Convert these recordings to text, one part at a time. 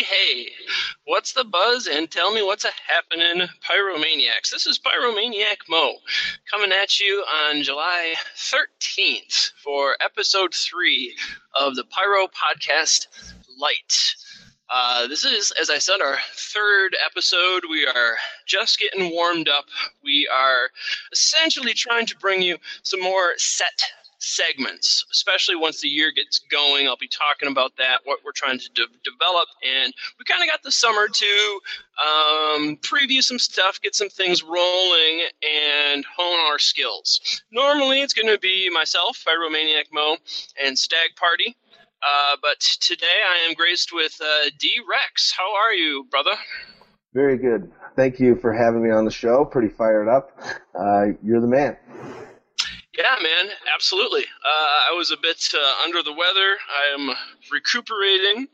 Hey, what's the buzz? And tell me what's a happening, Pyromaniacs. This is Pyromaniac Mo coming at you on July 13th for episode three of the Pyro Podcast Light. Uh, this is, as I said, our third episode. We are just getting warmed up. We are essentially trying to bring you some more set segments, especially once the year gets going. I'll be talking about that, what we're trying to de- develop. And we kind of got the summer to um, preview some stuff, get some things rolling, and hone our skills. Normally, it's going to be myself, Pyromaniac Mo, and Stagg Party. Uh, but today I am graced with uh, D Rex. How are you, brother? Very good. Thank you for having me on the show. Pretty fired up. Uh, you're the man. Yeah, man, absolutely. Uh, I was a bit uh, under the weather. I am recuperating.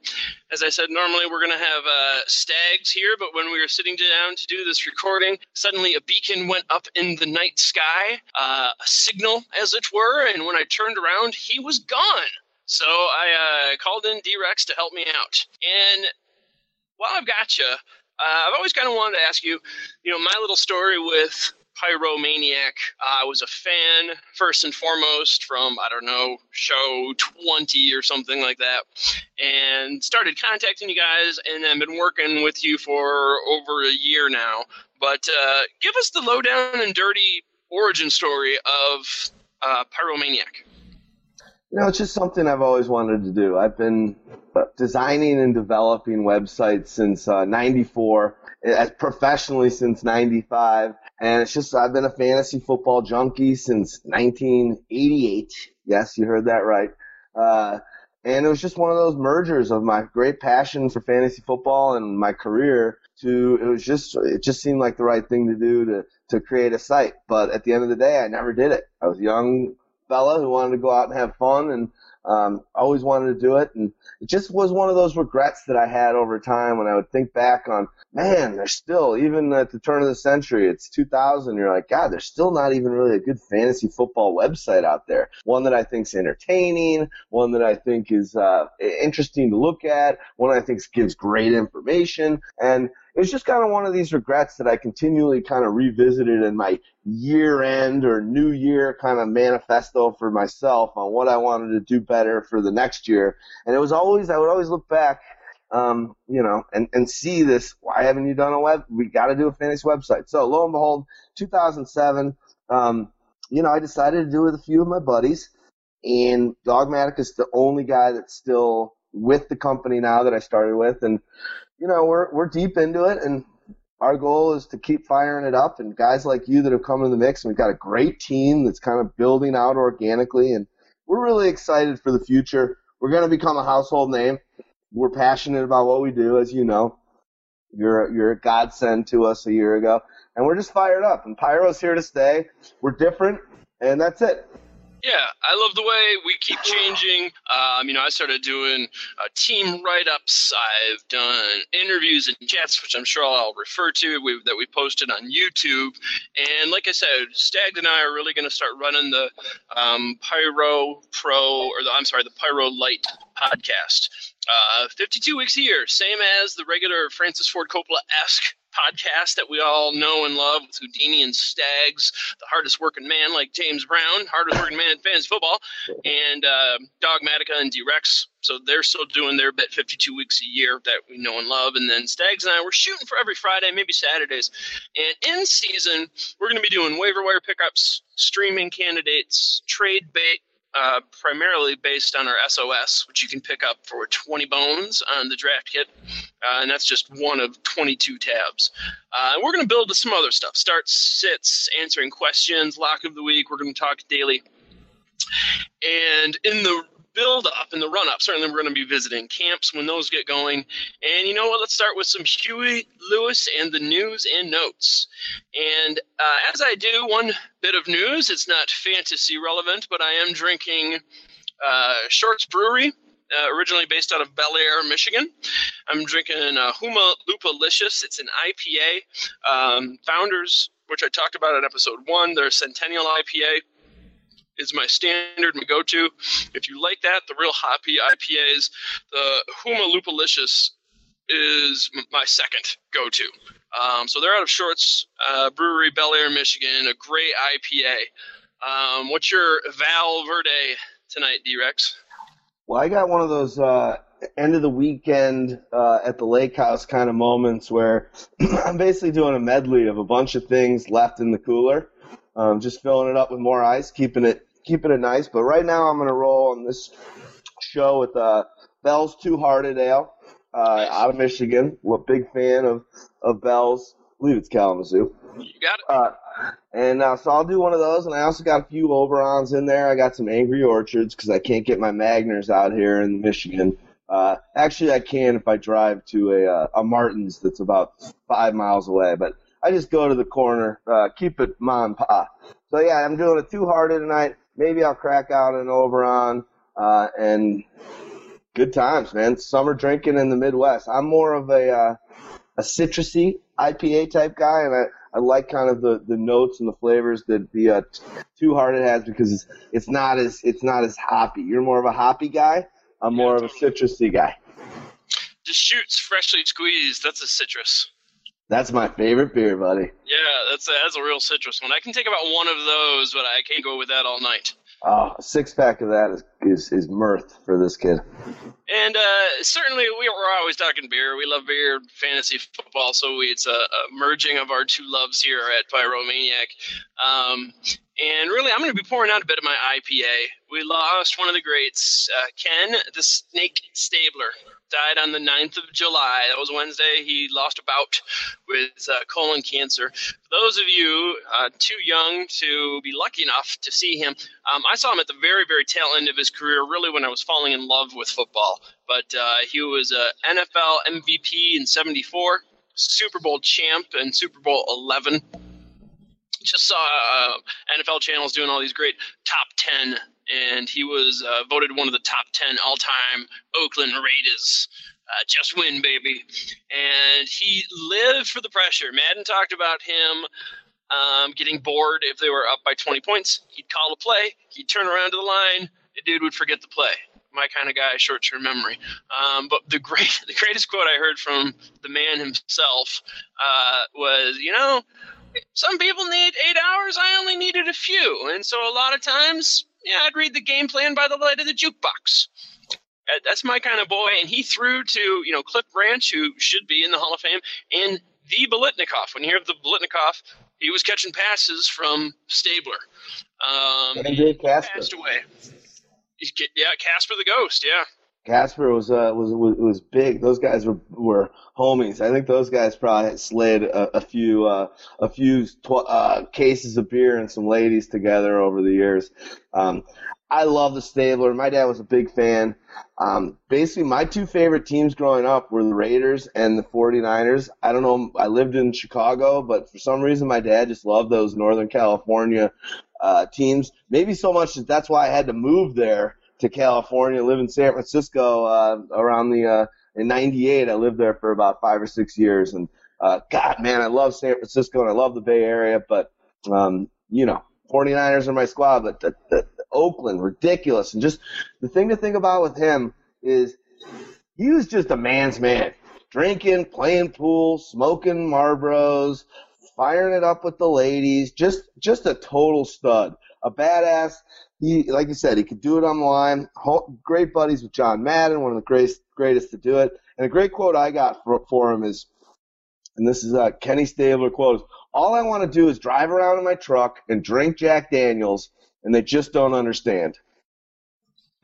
As I said, normally we're going to have uh, stags here, but when we were sitting down to do this recording, suddenly a beacon went up in the night sky, uh, a signal, as it were, and when I turned around, he was gone. So I uh, called in D Rex to help me out. And while I've got you, uh, I've always kind of wanted to ask you, you know, my little story with Pyromaniac. Uh, I was a fan first and foremost from I don't know show 20 or something like that, and started contacting you guys, and then been working with you for over a year now. But uh, give us the lowdown and dirty origin story of uh, Pyromaniac. You know, it's just something I've always wanted to do. I've been designing and developing websites since '94, uh, as professionally since '95 and it's just, I've been a fantasy football junkie since 1988. Yes, you heard that right. Uh, and it was just one of those mergers of my great passion for fantasy football and my career to, it was just, it just seemed like the right thing to do to, to create a site. But at the end of the day, I never did it. I was a young fella who wanted to go out and have fun and um, always wanted to do it, and it just was one of those regrets that I had over time when I would think back on, man, there's still even at the turn of the century, it's 2000. You're like, God, there's still not even really a good fantasy football website out there. One that I think's entertaining, one that I think is uh, interesting to look at, one I think gives great information, and it was just kind of one of these regrets that I continually kind of revisited in my year end or new year kind of manifesto for myself on what I wanted to do better for the next year. And it was always, I would always look back, um, you know, and, and see this. Why haven't you done a web? We got to do a fantasy website. So lo and behold, 2007, um, you know, I decided to do it with a few of my buddies. And Dogmatic is the only guy that's still with the company now that I started with. And you know, we're we're deep into it, and our goal is to keep firing it up. And guys like you that have come in the mix, and we've got a great team that's kind of building out organically, and we're really excited for the future. We're going to become a household name. We're passionate about what we do, as you know. You're you're a godsend to us a year ago, and we're just fired up. And Pyro's here to stay. We're different, and that's it. Yeah, I love the way we keep changing. Um, you know, I started doing uh, team write ups. I've done interviews and chats, which I'm sure I'll refer to we, that we posted on YouTube. And like I said, Stag and I are really going to start running the um, Pyro Pro, or the, I'm sorry, the Pyro Light podcast. Uh, 52 weeks a year, same as the regular Francis Ford Coppola esque podcast that we all know and love with Houdini and Stags, the hardest working man like James Brown, hardest working man in fans football, and uh, Dogmatica and D-Rex. So they're still doing their bit 52 weeks a year that we know and love. And then Stags and I, we're shooting for every Friday, maybe Saturdays. And in season, we're going to be doing waiver wire pickups, streaming candidates, trade bait, uh, primarily based on our SOS, which you can pick up for 20 bones on the draft kit. Uh, and that's just one of 22 tabs. Uh, we're going to build some other stuff starts, sits, answering questions, lock of the week. We're going to talk daily. And in the build up and the run up. Certainly, we're going to be visiting camps when those get going. And you know what? Let's start with some Huey Lewis and the news and notes. And uh, as I do, one bit of news. It's not fantasy relevant, but I am drinking uh, Shorts Brewery. Uh, originally based out of Bellaire, Michigan. I'm drinking uh, Huma Lupalicious. It's an IPA. Um, founders, which I talked about in episode one, their Centennial IPA is my standard, my go-to. If you like that, the real hoppy IPAs, the Huma-Lupa-Licious is my second go-to. Um, so they're out of Shorts uh, Brewery, Bellaire, Michigan. A great IPA. Um, what's your Val Verde tonight, D-Rex? Well, I got one of those uh, end of the weekend uh, at the lake house kind of moments where I'm basically doing a medley of a bunch of things left in the cooler, um, just filling it up with more ice, keeping it keeping it nice. But right now, I'm going to roll on this show with uh, Bell's Two Hearted Ale uh, out of Michigan. I'm a big fan of of Bell's. I believe it's Kalamazoo. You got it. Uh, and uh, so I'll do one of those, and I also got a few Oberons in there. I got some Angry Orchards because I can't get my Magners out here in Michigan. Uh, actually, I can if I drive to a uh, a Martin's that's about five miles away, but I just go to the corner, uh, keep it mom and pa. So yeah, I'm doing a two hearted tonight. Maybe I'll crack out an Oberon, uh, and good times, man. Summer drinking in the Midwest. I'm more of a uh, a citrusy IPA type guy, and I, I like kind of the, the notes and the flavors that the uh, Two Hearted has because it's, it's not as it's not as hoppy. You're more of a hoppy guy. I'm more yeah, of a citrusy guy. Deschutes freshly squeezed. That's a citrus. That's my favorite beer, buddy. Yeah, that's a, that's a real citrus one. I can take about one of those, but I can't go with that all night. Oh, a six pack of that is, is, is mirth for this kid. And uh, certainly, we, we're always talking beer. We love beer, fantasy football, so we, it's a, a, merging of our two loves here at Pyromaniac. Um, and really, I'm going to be pouring out a bit of my IPA. We lost one of the greats, uh, Ken the Snake Stabler died on the 9th of July. That was Wednesday. He lost a bout with uh, colon cancer. For those of you uh, too young to be lucky enough to see him, um, I saw him at the very, very tail end of his career, really when I was falling in love with football. But uh, he was an NFL MVP in 74, Super Bowl champ in Super Bowl 11 just saw uh, NFL channels doing all these great top 10 and he was uh, voted one of the top 10 all time Oakland Raiders. Uh, just win, baby. And he lived for the pressure. Madden talked about him um, getting bored if they were up by 20 points. He'd call a play, he'd turn around to the line, the dude would forget the play. My kind of guy, short term memory. Um, but the great, the greatest quote I heard from the man himself uh, was, you know, some people need eight hours. I only needed a few. And so a lot of times yeah, I'd read the game plan by the light of the jukebox. That's my kind of boy. And he threw to, you know, Cliff Branch, who should be in the Hall of Fame, and the Biletnikoff. When you hear of the Biletnikoff, he was catching passes from Stabler. Um, and Casper. passed away. Yeah, Casper the Ghost, yeah. Casper was uh was was big. Those guys were were homies. I think those guys probably slid a, a few uh, a few tw- uh, cases of beer and some ladies together over the years. Um, I love the Stabler. My dad was a big fan. Um, basically, my two favorite teams growing up were the Raiders and the 49ers. I don't know. I lived in Chicago, but for some reason, my dad just loved those Northern California uh, teams. Maybe so much that that's why I had to move there to California, live in San Francisco uh, around the uh, in '98. I lived there for about five or six years, and uh, God, man, I love San Francisco and I love the Bay Area, but um, you know, 49ers are my squad, but the, the, the Oakland, ridiculous. And just the thing to think about with him is he was just a man's man, drinking, playing pool, smoking Marlboros, firing it up with the ladies, just just a total stud, a badass he, like you said, he could do it online. Great buddies with John Madden, one of the greatest, greatest to do it. And a great quote I got for, for him is, and this is a Kenny Stabler quote: "All I want to do is drive around in my truck and drink Jack Daniels, and they just don't understand."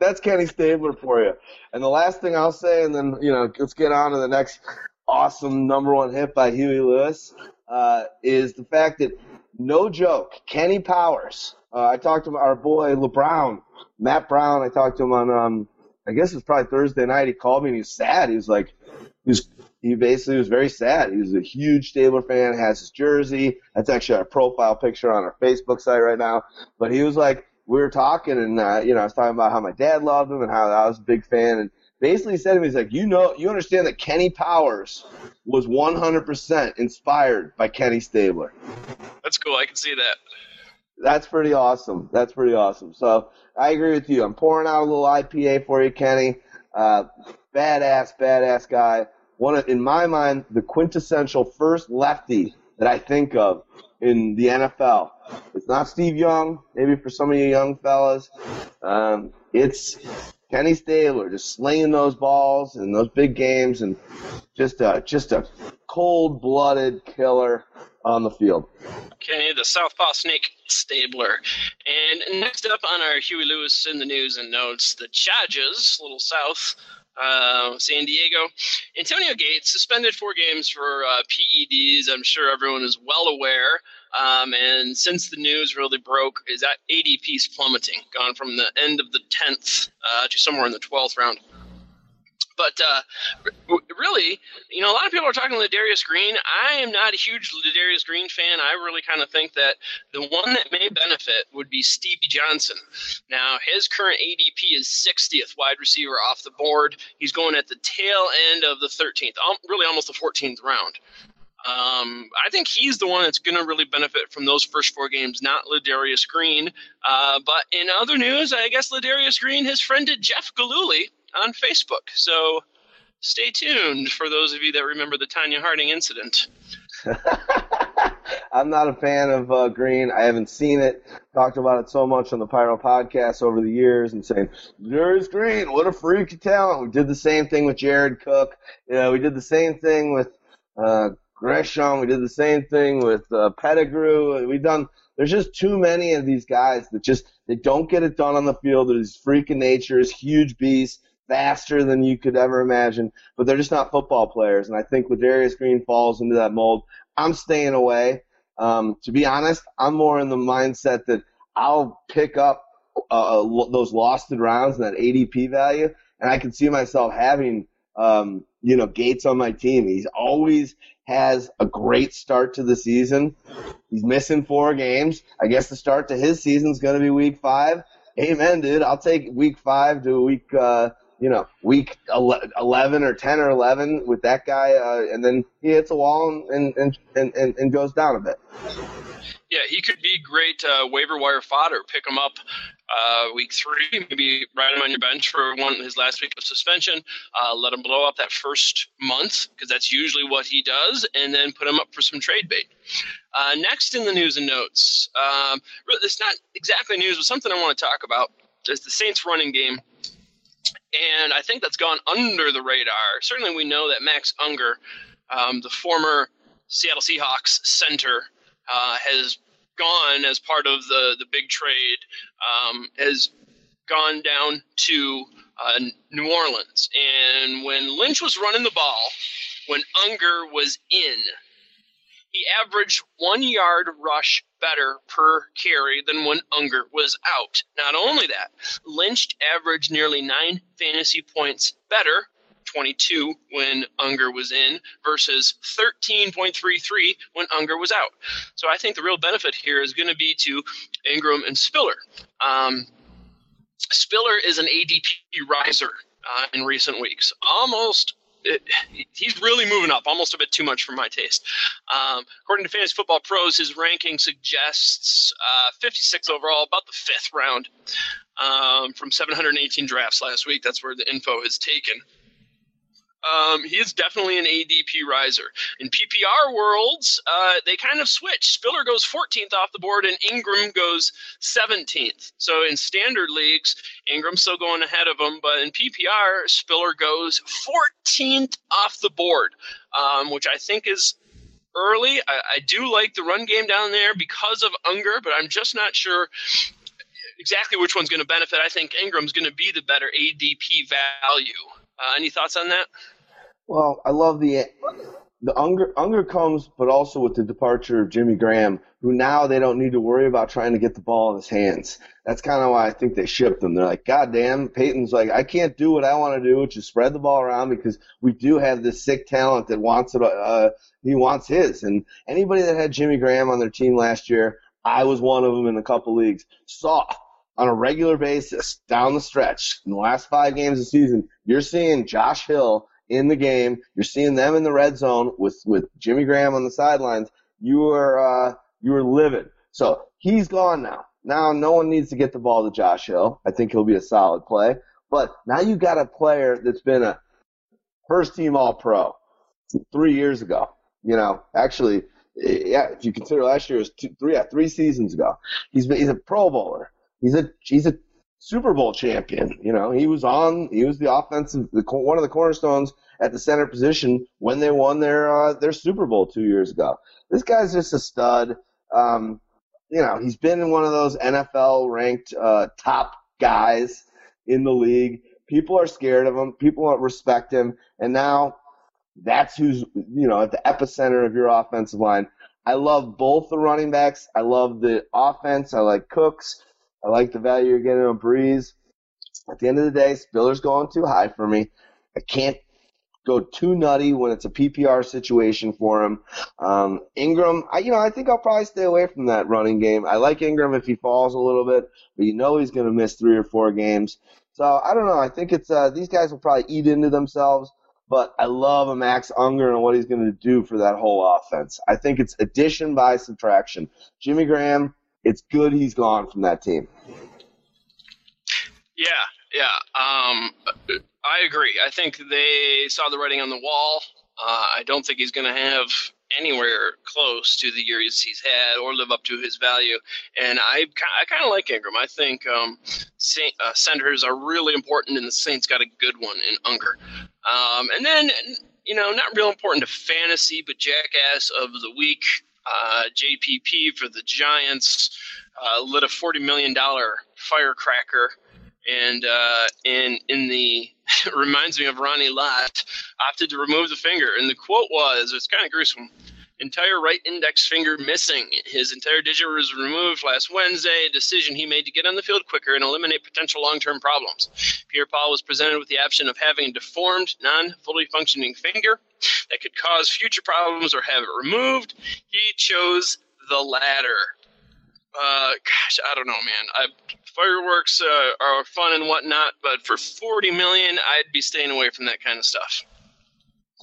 That's Kenny Stabler for you. And the last thing I'll say, and then you know, let's get on to the next awesome number one hit by Huey Lewis, uh, is the fact that no joke, Kenny Powers uh, I talked to our boy LeBrown, Matt Brown. I talked to him on, um, I guess it was probably Thursday night. He called me and he was sad. He was like, he was, he basically was very sad. He was a huge Stabler fan, has his jersey. That's actually our profile picture on our Facebook site right now. But he was like, we were talking and, uh, you know, I was talking about how my dad loved him and how I was a big fan. And basically said to me, he's like, you know, you understand that Kenny Powers was 100% inspired by Kenny Stabler. That's cool. I can see that that's pretty awesome. That's pretty awesome. So I agree with you. I'm pouring out a little IPA for you, Kenny. Uh, badass, badass guy. one of, in my mind, the quintessential first lefty that I think of in the NFL. It's not Steve Young, maybe for some of you young fellas. Um, it's Kenny Stabler just slinging those balls in those big games and just a, just a cold-blooded killer on the field. Kenny, the Southpaw Snake Stabler. And next up on our Huey Lewis in the news and notes, the Chargers, little south, uh, San Diego. Antonio Gates suspended four games for uh, PEDs. I'm sure everyone is well aware. Um, and since the news really broke, is that ADP's plummeting, gone from the end of the 10th uh, to somewhere in the 12th round. But uh, really, you know, a lot of people are talking Ladarius Green. I am not a huge Ladarius Green fan. I really kind of think that the one that may benefit would be Stevie Johnson. Now, his current ADP is 60th wide receiver off the board. He's going at the tail end of the 13th, really almost the 14th round. Um, I think he's the one that's going to really benefit from those first four games, not Ladarius Green. Uh, but in other news, I guess Ladarius Green has friended Jeff Gillooly on Facebook. So stay tuned for those of you that remember the Tonya Harding incident. I'm not a fan of uh, Green. I haven't seen it. Talked about it so much on the Pyro podcast over the years and saying, Darius Green, what a freak talent. We did the same thing with Jared Cook. You know, we did the same thing with uh, Gresham. We did the same thing with uh, Pettigrew. We've done. There's just too many of these guys that just they don't get it done on the field. They're these freak of natures, huge beasts faster than you could ever imagine, but they're just not football players. And I think Ladarius Green falls into that mold. I'm staying away. Um, to be honest, I'm more in the mindset that I'll pick up uh, uh those losted rounds and that ADP value, and I can see myself having, um, you know, Gates on my team. He's always has a great start to the season. He's missing four games. I guess the start to his season is going to be week five. Amen, dude. I'll take week five to week uh, you know, week 11 or 10 or 11 with that guy, uh, and then he hits a wall and, and, and, and, and goes down a bit. Yeah, he could be great uh, waiver wire fodder. Pick him up uh, week three, maybe ride him on your bench for one his last week of suspension. Uh, let him blow up that first month because that's usually what he does, and then put him up for some trade bait. Uh, next in the news and notes, um, it's not exactly news, but something I want to talk about is the Saints running game and I think that's gone under the radar. Certainly, we know that Max Unger, um, the former Seattle Seahawks center, uh, has gone as part of the the big trade. Um, has gone down to uh, New Orleans, and when Lynch was running the ball, when Unger was in, he averaged one yard rush better per carry than when Unger was out. Not only that, Lynch averaged nearly nine fantasy points better 22 when Unger was in versus 13.33 when Unger was out. So I think the real benefit here is going to be to Ingram and Spiller. Um, Spiller is an ADP riser uh, in recent weeks, almost it, he's really moving up, almost a bit too much for my taste. Um, according to Fantasy Football Pros, his ranking suggests uh, 56 overall, about the fifth round um, from 718 drafts last week. That's where the info is taken. Um, he is definitely an ADP riser. In PPR worlds, uh, they kind of switch. Spiller goes 14th off the board, and Ingram goes 17th. So in standard leagues, Ingram's still going ahead of him, but in PPR, Spiller goes 14th off the board, um, which I think is early. I, I do like the run game down there because of Unger, but I'm just not sure exactly which one's going to benefit. I think Ingram's going to be the better ADP value. Uh, any thoughts on that? Well, I love the the Unger, Unger comes, but also with the departure of Jimmy Graham, who now they don't need to worry about trying to get the ball in his hands. That's kind of why I think they shipped him. They're like, God damn, Payton's like, I can't do what I want to do, which is spread the ball around because we do have this sick talent that wants it. Uh, he wants his. And anybody that had Jimmy Graham on their team last year, I was one of them in a couple leagues, saw on a regular basis down the stretch in the last five games of the season, you're seeing Josh Hill in the game. You're seeing them in the red zone with with Jimmy Graham on the sidelines. You are uh, you are livid. So he's gone now. Now no one needs to get the ball to Josh Hill. I think he'll be a solid play. But now you got a player that's been a first team All Pro, three years ago. You know, actually, yeah, if you consider last year was two, three, yeah, three seasons ago. He's he's a Pro Bowler. He's a he's a Super Bowl champion. You know, he was on. He was the offensive, the, one of the cornerstones at the center position when they won their uh, their Super Bowl two years ago. This guy's just a stud. Um, you know, he's been one of those NFL ranked uh, top guys in the league. People are scared of him. People don't respect him, and now that's who's you know at the epicenter of your offensive line. I love both the running backs. I love the offense. I like Cooks. I like the value you're getting on Brees. At the end of the day, Spiller's going too high for me. I can't go too nutty when it's a PPR situation for him. Um, Ingram, I, you know, I think I'll probably stay away from that running game. I like Ingram if he falls a little bit, but you know he's going to miss three or four games. So I don't know. I think it's uh, these guys will probably eat into themselves. But I love a Max Unger and what he's going to do for that whole offense. I think it's addition by subtraction. Jimmy Graham, it's good he's gone from that team. Yeah, yeah. Um, I agree. I think they saw the writing on the wall. Uh, I don't think he's going to have anywhere close to the years he's had or live up to his value. And I, I kind of like Ingram. I think um, Saint, uh, centers are really important, and the Saints got a good one in Unger. Um, and then, you know, not real important to fantasy, but jackass of the week. Uh, JPP for the Giants uh, lit a forty million dollar firecracker, and uh, in in the reminds me of Ronnie Lott opted to remove the finger, and the quote was, "It's kind of gruesome." Entire right index finger missing. His entire digit was removed last Wednesday, a decision he made to get on the field quicker and eliminate potential long term problems. Pierre Paul was presented with the option of having a deformed, non fully functioning finger that could cause future problems or have it removed. He chose the latter. Uh, gosh, I don't know, man. I, fireworks uh, are fun and whatnot, but for forty million, I'd be staying away from that kind of stuff.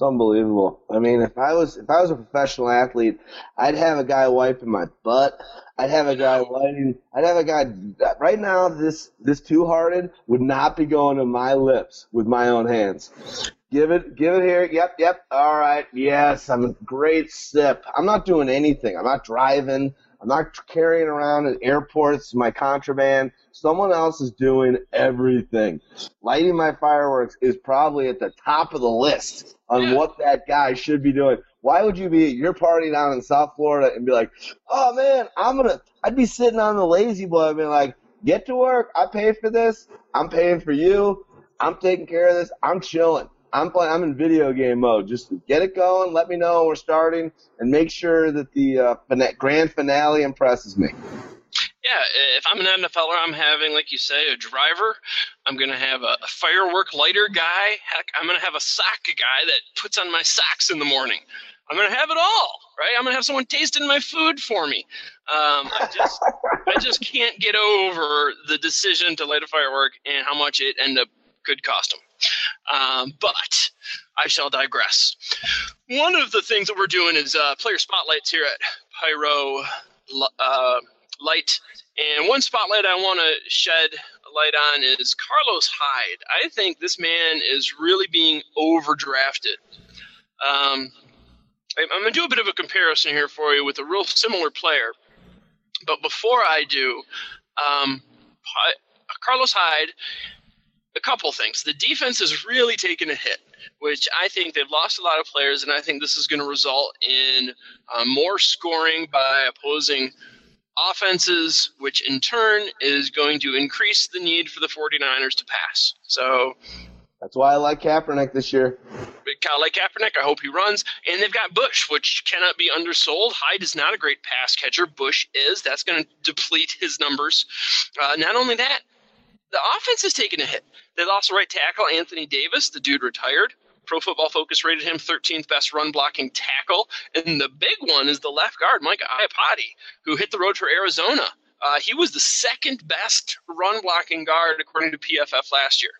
It's unbelievable. I mean, if I was if I was a professional athlete, I'd have a guy wiping my butt. I'd have a guy wiping. I'd have a guy right now. This this two hearted would not be going to my lips with my own hands. Give it, give it here. Yep, yep. All right. Yes, I'm a great sip. I'm not doing anything. I'm not driving. I'm not carrying around at airports my contraband. Someone else is doing everything. Lighting my fireworks is probably at the top of the list on yeah. what that guy should be doing. Why would you be at your party down in South Florida and be like, oh man, I'm gonna, I'd be sitting on the lazy boy and be like, get to work. I pay for this. I'm paying for you. I'm taking care of this. I'm chilling. I'm. I'm in video game mode. Just get it going. Let me know when we're starting, and make sure that the uh, grand finale impresses me. Yeah, if I'm an NFLer, I'm having, like you say, a driver. I'm going to have a, firework lighter guy. Heck, I'm going to have a sock guy that puts on my socks in the morning. I'm going to have it all, right? I'm going to have someone tasting my food for me. Um, I just, I just can't get over the decision to light a firework and how much it ended up could cost them. Um, but I shall digress. One of the things that we're doing is uh, player spotlights here at Pyro uh, Light. And one spotlight I want to shed light on is Carlos Hyde. I think this man is really being overdrafted. Um, I'm going to do a bit of a comparison here for you with a real similar player. But before I do, um, Carlos Hyde a couple things. The defense has really taken a hit, which I think they've lost a lot of players, and I think this is going to result in uh, more scoring by opposing offenses, which in turn is going to increase the need for the 49ers to pass. So. That's why I like Kaepernick this year. I like Kaepernick. I hope he runs. And they've got Bush, which cannot be undersold. Hyde is not a great pass catcher. Bush is. That's going to deplete his numbers. Uh, not only that, the offense has taken a hit. They lost right tackle Anthony Davis. The dude retired. Pro Football Focus rated him 13th best run blocking tackle. And the big one is the left guard, Mike Iupati, who hit the road for Arizona. Uh, he was the second best run blocking guard according to PFF last year.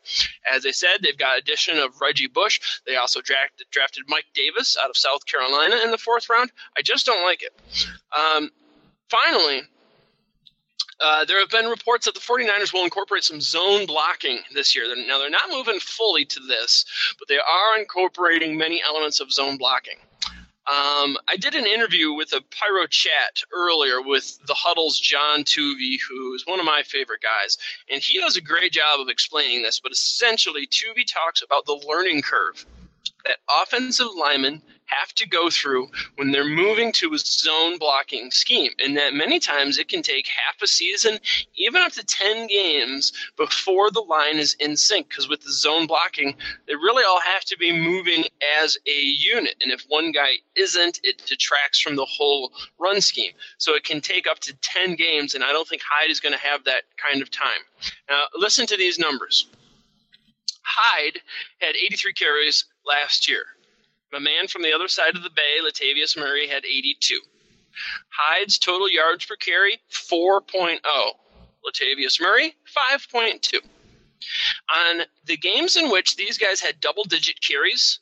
As I said, they've got addition of Reggie Bush. They also drafted, drafted Mike Davis out of South Carolina in the fourth round. I just don't like it. Um, finally, uh, there have been reports that the 49ers will incorporate some zone blocking this year. Now, they're not moving fully to this, but they are incorporating many elements of zone blocking. Um, I did an interview with a Pyro Chat earlier with the Huddle's John Tuvey, who is one of my favorite guys, and he does a great job of explaining this. But essentially, Tuvey talks about the learning curve that offensive linemen have to go through when they're moving to a zone blocking scheme. And that many times it can take half a season, even up to 10 games before the line is in sync. Because with the zone blocking, they really all have to be moving as a unit. And if one guy isn't, it detracts from the whole run scheme. So it can take up to 10 games, and I don't think Hyde is going to have that kind of time. Now, listen to these numbers. Hyde had 83 carries last year. A man from the other side of the bay, Latavius Murray, had 82. Hyde's total yards per carry, 4.0. Latavius Murray, 5.2. On the games in which these guys had double digit carries,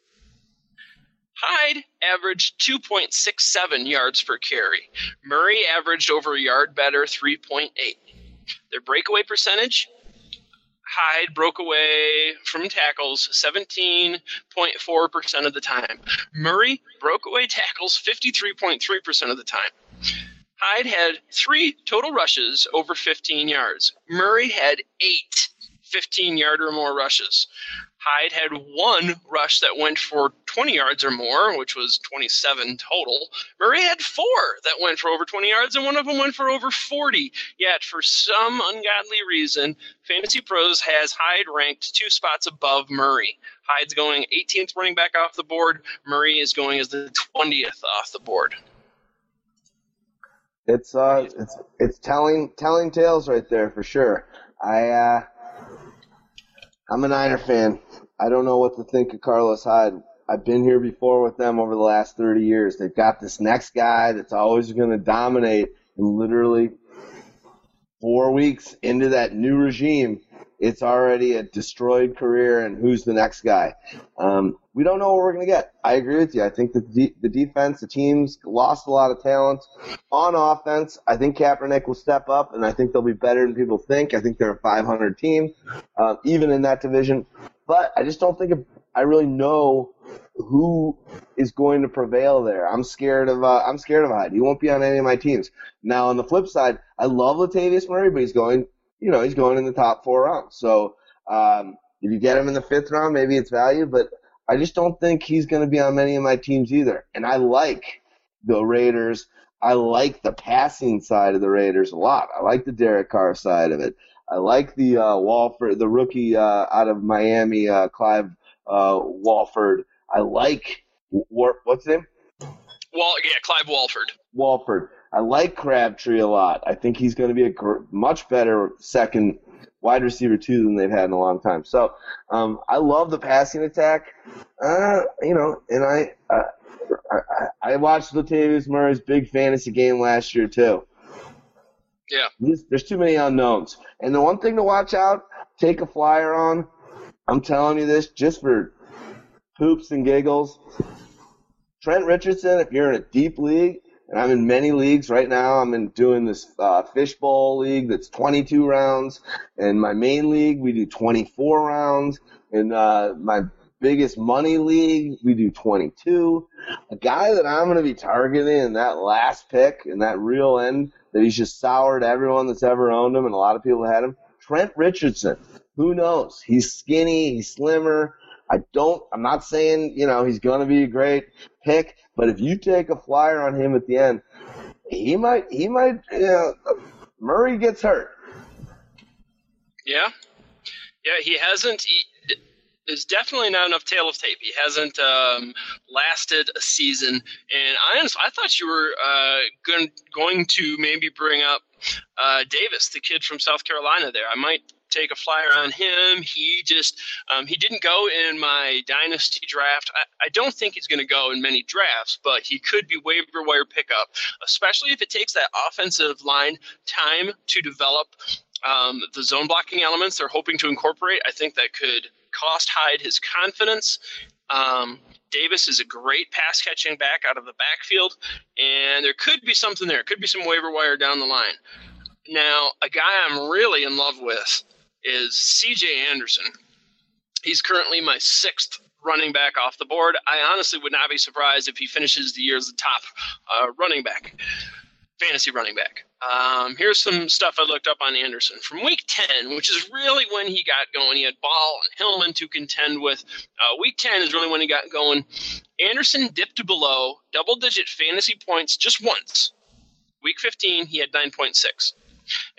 Hyde averaged 2.67 yards per carry. Murray averaged over a yard better, 3.8. Their breakaway percentage, Hyde broke away from tackles 17.4% of the time. Murray broke away tackles 53.3% of the time. Hyde had three total rushes over 15 yards. Murray had eight 15 yard or more rushes. Hyde had one rush that went for 20 yards or more, which was 27 total. Murray had four that went for over 20 yards, and one of them went for over 40. Yet, for some ungodly reason, Fantasy Pros has Hyde ranked two spots above Murray. Hyde's going 18th running back off the board. Murray is going as the 20th off the board. It's uh, it's it's telling telling tales right there for sure. I uh, I'm a Niner fan. I don't know what to think of Carlos Hyde. I've been here before with them over the last 30 years. They've got this next guy that's always going to dominate, and literally four weeks into that new regime, it's already a destroyed career. And who's the next guy? Um, we don't know what we're going to get. I agree with you. I think that the, the defense, the teams lost a lot of talent on offense. I think Kaepernick will step up, and I think they'll be better than people think. I think they're a 500 team, uh, even in that division. But I just don't think I really know who is going to prevail there. I'm scared of uh, I'm scared of Hyde. He won't be on any of my teams. Now on the flip side, I love Latavius Murray, but he's going you know he's going in the top four rounds. So um, if you get him in the fifth round, maybe it's value. But I just don't think he's going to be on many of my teams either. And I like the Raiders. I like the passing side of the Raiders a lot. I like the Derek Carr side of it. I like the uh, Walford, the rookie uh, out of Miami, uh, Clive uh, Walford. I like War- what's his name? Well, yeah, Clive Walford. Walford. I like Crabtree a lot. I think he's going to be a gr- much better second wide receiver too than they've had in a long time. So um, I love the passing attack. Uh, you know, and I, uh, I I watched Latavius Murray's big fantasy game last year too. Yeah. There's too many unknowns. And the one thing to watch out, take a flyer on. I'm telling you this just for poops and giggles. Trent Richardson, if you're in a deep league, and I'm in many leagues right now. I'm in doing this uh, fishbowl league that's 22 rounds, and my main league we do 24 rounds. and uh, my biggest money league, we do 22. A guy that I'm going to be targeting in that last pick, in that real end, that he's just soured everyone that's ever owned him, and a lot of people had him. Trent Richardson. Who knows? He's skinny, he's slimmer. I don't, I'm not saying, you know, he's going to be a great pick, but if you take a flyer on him at the end, he might, he might, you know, Murray gets hurt. Yeah. Yeah, he hasn't, he, there's definitely not enough tail of tape. He hasn't um, lasted a season. And I, honestly, I thought you were uh, going, going to maybe bring up uh, Davis, the kid from South Carolina there. I might take a flyer on him. He just um, he didn't go in my dynasty draft. I, I don't think he's going to go in many drafts, but he could be waiver wire pickup, especially if it takes that offensive line time to develop um, the zone blocking elements they're hoping to incorporate. I think that could cost Hyde his confidence. Um, Davis is a great pass catching back out of the backfield, and there could be something there. Could be some waiver wire down the line Now, a guy I'm really in love with is C.J. Anderson. He's currently my sixth running back off the board. I honestly would not be surprised if he finishes the year as the top uh, running back, fantasy running back. Um, here's some stuff I looked up on Anderson from week 10, which is really when he got going. He had Ball and Hillman to contend with. Uh, week 10 is really when he got going. Anderson dipped below double digit fantasy points just once. Week 15, he had 9.6.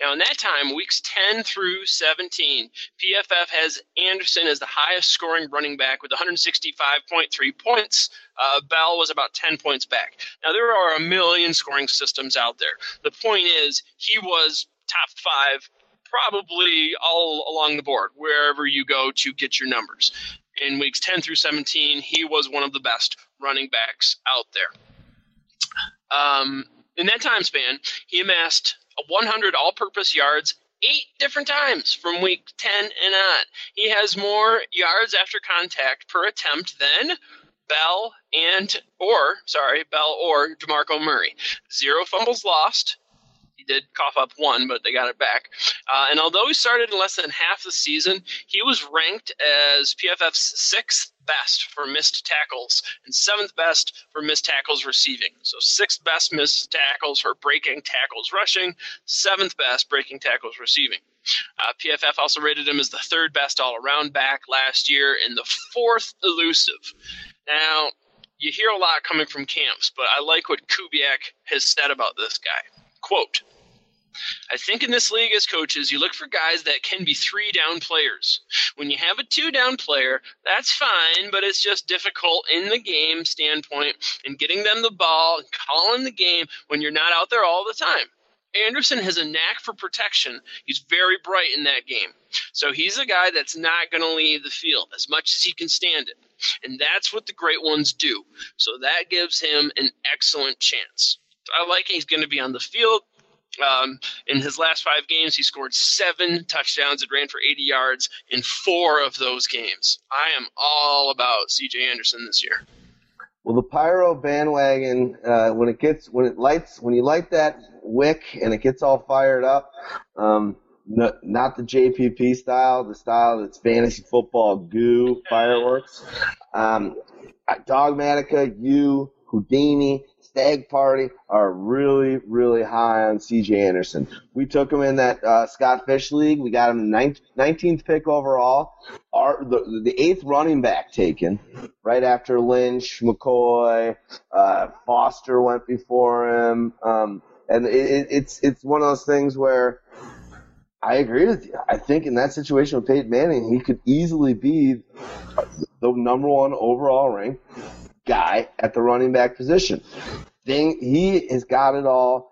Now, in that time, weeks 10 through 17, PFF has Anderson as the highest scoring running back with 165.3 points. Uh, Bell was about 10 points back. Now, there are a million scoring systems out there. The point is, he was top five probably all along the board, wherever you go to get your numbers. In weeks 10 through 17, he was one of the best running backs out there. Um, in that time span, he amassed 100 all purpose yards eight different times from week 10 and on. He has more yards after contact per attempt than Bell and, or, sorry, Bell or DeMarco Murray. Zero fumbles lost, he did cough up one, but they got it back. Uh, and although he started in less than half the season, he was ranked as PFF's sixth best for missed tackles and seventh best for missed tackles receiving. So sixth best missed tackles for breaking tackles rushing, seventh best breaking tackles receiving. Uh, PFF also rated him as the third best all around back last year and the fourth elusive. Now, you hear a lot coming from camps, but I like what Kubiak has said about this guy. Quote, I think in this league as coaches, you look for guys that can be three down players. When you have a two down player, that's fine, but it's just difficult in the game standpoint and getting them the ball and calling the game when you're not out there all the time. Anderson has a knack for protection. He's very bright in that game. So he's a guy that's not going to leave the field as much as he can stand it. And that's what the great ones do. So that gives him an excellent chance. I like he's going to be on the field. Um, in his last five games, he scored seven touchdowns and ran for 80 yards in four of those games. I am all about CJ Anderson this year. Well, the pyro bandwagon, uh, when it gets, when it lights, when you light that wick and it gets all fired up, um, no, not the JPP style, the style that's fantasy football goo fireworks. Um, Dogmatica, you, Houdini, Stagg Party are really, really high on CJ Anderson. We took him in that uh, Scott Fish League. We got him 19th pick overall. Our, the, the eighth running back taken right after Lynch, McCoy, uh, Foster went before him. Um, and it, it's it's one of those things where I agree with you. I think in that situation with Peyton Manning, he could easily be the number one overall ranked guy at the running back position. He has got it all.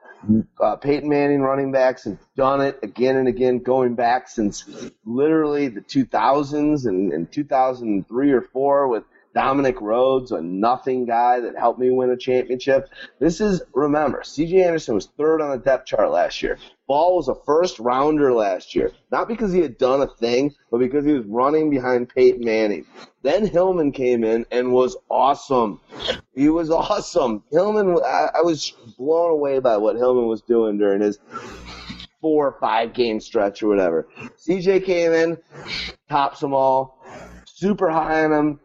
Uh, Peyton Manning running backs have done it again and again, going back since literally the 2000s and, and 2003 or four with Dominic Rhodes, a nothing guy that helped me win a championship. This is, remember, CJ Anderson was third on the depth chart last year. Ball was a first rounder last year. Not because he had done a thing, but because he was running behind Peyton Manning. Then Hillman came in and was awesome. He was awesome. Hillman, I, I was blown away by what Hillman was doing during his four or five game stretch or whatever. CJ came in, tops them all, super high on him.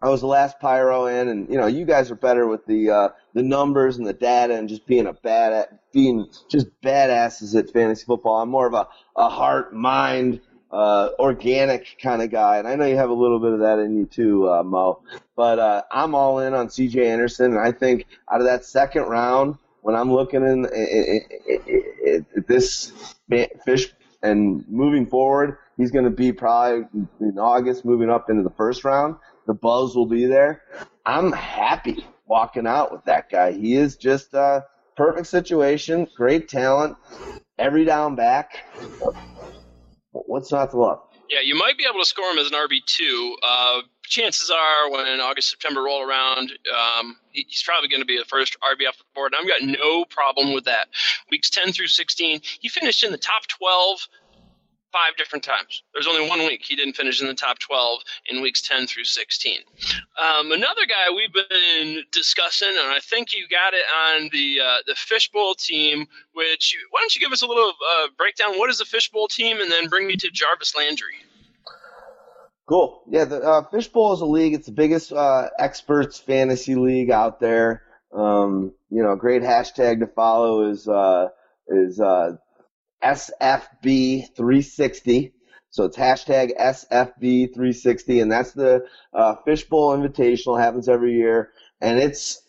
I was the last pyro in, and you know, you guys are better with the uh, the numbers and the data and just being a bad at being just badasses at fantasy football. I'm more of a a heart mind uh, organic kind of guy, and I know you have a little bit of that in you too, uh, Mo. But uh, I'm all in on C.J. Anderson, and I think out of that second round, when I'm looking in, this fish and moving forward, he's going to be probably in August, moving up into the first round. The buzz will be there. I'm happy walking out with that guy. He is just a perfect situation, great talent, every down back. What's not to love? Yeah, you might be able to score him as an RB two. Uh, chances are, when August September roll around, um, he's probably going to be the first RB off the board. And I've got no problem with that. Weeks ten through sixteen, he finished in the top twelve five different times. There's only one week he didn't finish in the top 12 in weeks 10 through 16. Um, another guy we've been discussing, and I think you got it on the uh, the fishbowl team. Which why don't you give us a little uh, breakdown? What is the fishbowl team, and then bring me to Jarvis Landry. Cool. Yeah, the uh, fishbowl is a league. It's the biggest uh, experts fantasy league out there. Um, you know, great hashtag to follow is uh, is uh, SFB360. So it's hashtag SFB360, and that's the uh, Fishbowl Invitational. Happens every year, and it's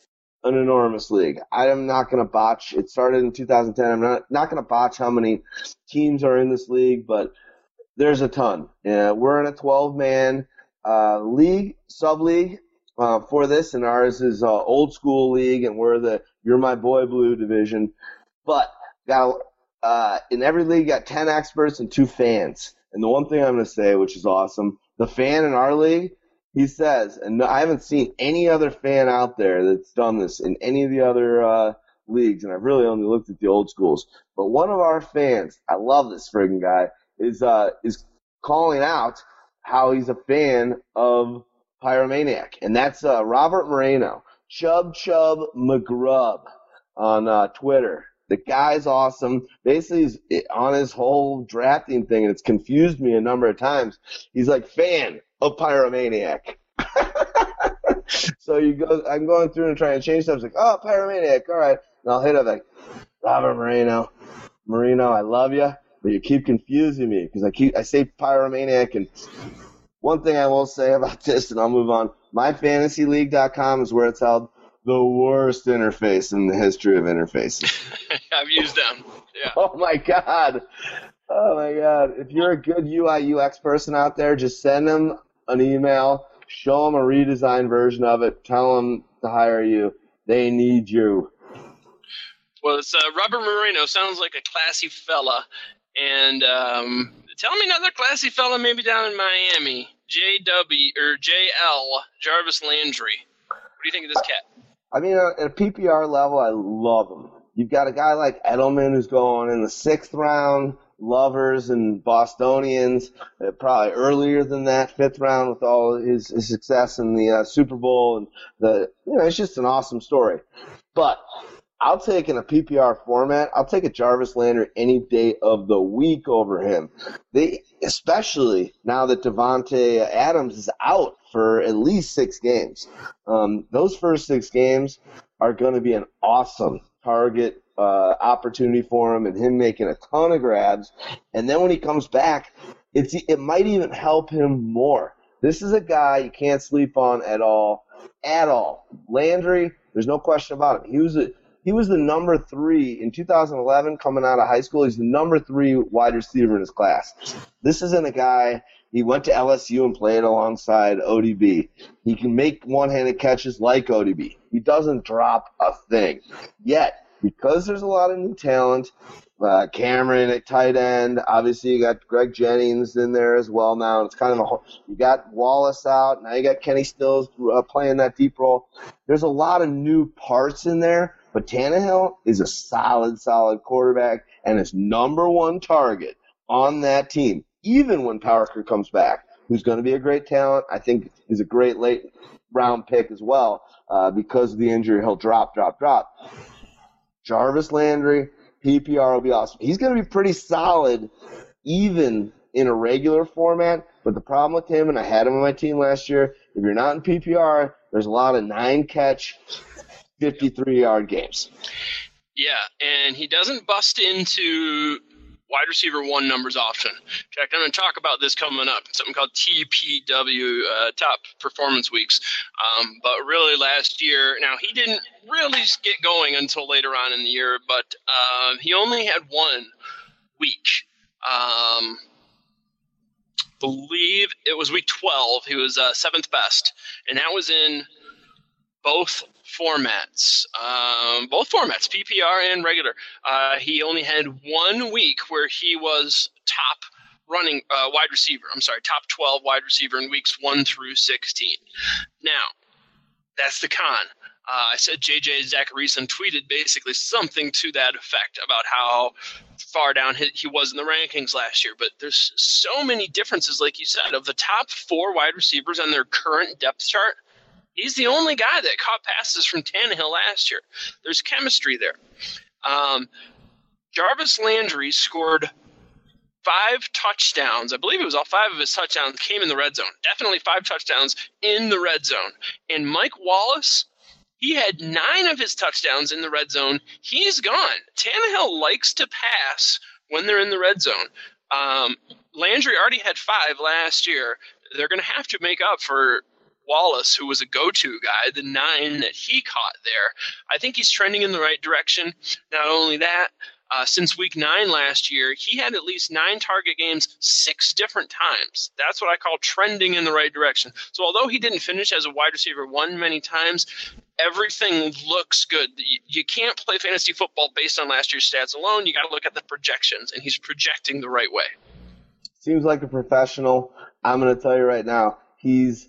an enormous league. I'm not going to botch. It started in 2010. I'm not not going to botch how many teams are in this league, but there's a ton. Uh, we're in a 12 man uh, league, sub league uh, for this, and ours is uh, old school league, and we're the You're My Boy Blue division. But got uh, in every league, got 10 experts and two fans. And the one thing I'm going to say, which is awesome, the fan in our league, he says, and I haven't seen any other fan out there that's done this in any of the other uh, leagues, and I've really only looked at the old schools. But one of our fans, I love this friggin' guy, is uh, is calling out how he's a fan of Pyromaniac, and that's uh, Robert Moreno, Chub Chub McGrub on uh, Twitter. The guy's awesome. Basically, he's eh, on his whole drafting thing, and it's confused me a number of times. He's like fan of Pyromaniac. so you go, I'm going through and trying to change stuff. It's like, oh, Pyromaniac, all right. And I'll hit up like, Robert Moreno, Marino, I love you, but you keep confusing me because I keep I say Pyromaniac, and one thing I will say about this, and I'll move on. MyFantasyLeague.com is where it's held the worst interface in the history of interfaces. I've used them. Yeah. Oh my god. Oh my god. If you're a good UI UX person out there, just send them an email, show them a redesigned version of it, tell them to hire you. They need you. Well, it's uh, Robert Moreno. Sounds like a classy fella. And um, tell me another classy fella, maybe down in Miami. JW or JL Jarvis Landry. What do you think of this cat? I mean, at a PPR level, I love him. You've got a guy like Edelman who's going in the sixth round, lovers and Bostonians, uh, probably earlier than that, fifth round with all his, his success in the uh, Super Bowl and the, you know, it's just an awesome story. But I'll take in a PPR format. I'll take a Jarvis Landry any day of the week over him. They, especially now that Davante Adams is out for at least six games. Um, those first six games are going to be an awesome target uh, opportunity for him, and him making a ton of grabs. And then when he comes back, it's it might even help him more. This is a guy you can't sleep on at all, at all. Landry, there's no question about it. He was a he was the number three in 2011 coming out of high school. He's the number three wide receiver in his class. This isn't a guy. He went to LSU and played alongside ODB. He can make one-handed catches like ODB. He doesn't drop a thing. Yet, because there's a lot of new talent, uh, Cameron at tight end. Obviously, you got Greg Jennings in there as well now. It's kind of a you got Wallace out now. You got Kenny Stills uh, playing that deep role. There's a lot of new parts in there, but Tannehill is a solid, solid quarterback and his number one target on that team, even when Parker comes back, who's going to be a great talent. I think is a great late round pick as well uh, because of the injury. He'll drop, drop, drop. Jarvis Landry, PPR will be awesome. He's going to be pretty solid, even in a regular format. But the problem with him, and I had him on my team last year, if you're not in PPR, there's a lot of nine catch, 53 yard games. Yeah, and he doesn't bust into wide receiver one numbers. In fact, I'm going to talk about this coming up. Something called TPW, uh, Top Performance Weeks. Um, but really, last year, now he didn't really get going until later on in the year, but uh, he only had one week. Um, believe it was week 12. He was uh, seventh best, and that was in both formats, um, both formats, PPR and regular. Uh, he only had one week where he was top running uh, wide receiver. I'm sorry, top 12 wide receiver in weeks one through 16. Now, that's the con. Uh, I said JJ Zachariason tweeted basically something to that effect about how far down he was in the rankings last year. But there's so many differences, like you said, of the top four wide receivers on their current depth chart. He's the only guy that caught passes from Tannehill last year. There's chemistry there. Um, Jarvis Landry scored five touchdowns. I believe it was all five of his touchdowns came in the red zone. Definitely five touchdowns in the red zone. And Mike Wallace, he had nine of his touchdowns in the red zone. He's gone. Tannehill likes to pass when they're in the red zone. Um, Landry already had five last year. They're going to have to make up for Wallace, who was a go to guy, the nine that he caught there. I think he's trending in the right direction. Not only that, uh, since week nine last year, he had at least nine target games six different times. That's what I call trending in the right direction. So, although he didn't finish as a wide receiver one many times, everything looks good. You can't play fantasy football based on last year's stats alone. You got to look at the projections, and he's projecting the right way. Seems like a professional. I'm going to tell you right now, he's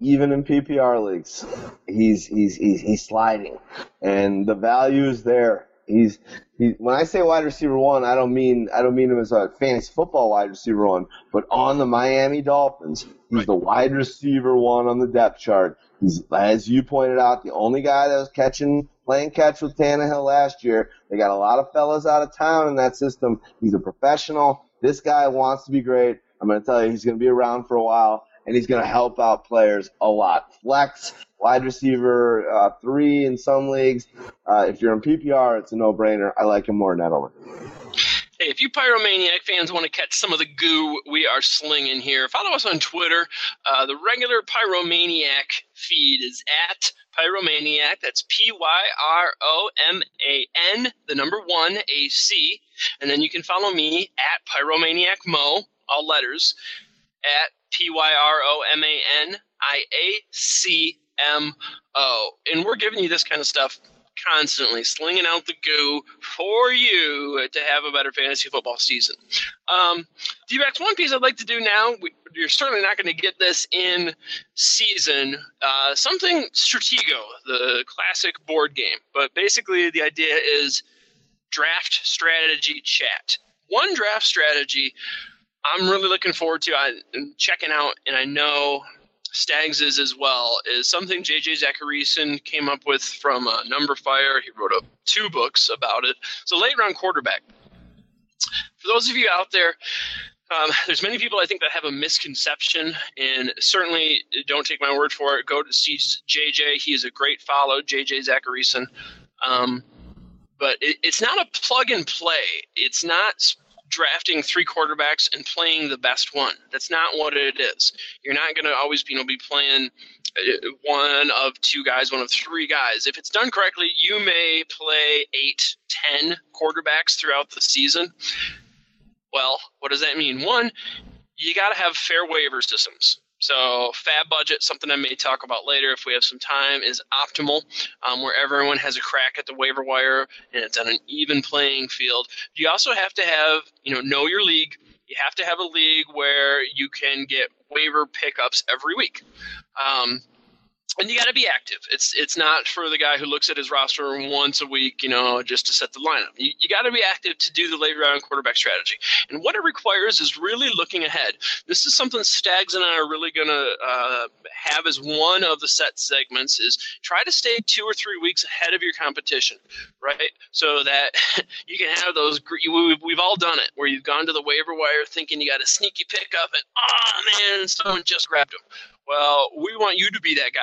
even in PPR leagues, he's he's he's, he's sliding, and the value is there. He's he, when I say wide receiver one, I don't mean I don't mean him as a fantasy football wide receiver one, but on the Miami Dolphins, he's the wide receiver one on the depth chart. He's as you pointed out, the only guy that was catching playing catch with Tannehill last year. They got a lot of fellas out of town in that system. He's a professional. This guy wants to be great. I'm going to tell you, he's going to be around for a while and he's going to help out players a lot. Flex, wide receiver, uh, three in some leagues. Uh, if you're in PPR, it's a no-brainer. I like him more than Edelman. Hey, if you Pyromaniac fans want to catch some of the goo we are slinging here, follow us on Twitter. Uh, the regular Pyromaniac feed is at Pyromaniac. That's P Y R O M A N, the number one, A C. And then you can follow me at Pyromaniac Mo, all letters, at P Y R O M A N I A C M O. And we're giving you this kind of stuff constantly, slinging out the goo for you to have a better fantasy football season. Um, D-Rex, one piece I'd like to do now, we, you're certainly not going to get this in season, uh, something Stratego, the classic board game. But basically, the idea is draft strategy chat. One draft strategy I'm really looking forward to I, checking out, and I know Stags is as well, is something JJ Zachariason came up with from uh, numberFire. He wrote up two books about it. So, late round quarterback. For those of you out there, um, there's many people I think that have a misconception, and certainly don't take my word for it. Go to see JJ. He is a great follow, JJ Zachariason. Um, but it, it's not a plug and play. It's not drafting three quarterbacks and playing the best one. That's not what it is. You're not going to always you know, be playing uh, one of two guys, one of three guys. If it's done correctly, you may play eight, ten quarterbacks throughout the season. Well, what does that mean? One, you got to have fair waiver systems. So FAAB budget, something I may talk about later if we have some time, is optimal, um, where everyone has a crack at the waiver wire and it's on an even playing field. You also have to have, you know, know your league. You have to have a league where you can get waiver pickups every week. Um, and you got to be active. It's it's not for the guy who looks at his roster once a week, you know, just to set the lineup. You, you got to be active to do the late round quarterback strategy. And what it requires is really looking ahead. This is something Stags and I are really going to uh, have as one of the set segments is try to stay two or three weeks ahead of your competition, right? So that you can have those. We've, we've all done it where you've gone to the waiver wire thinking you got a sneaky pickup and oh man, someone just grabbed him well, we want you to be that guy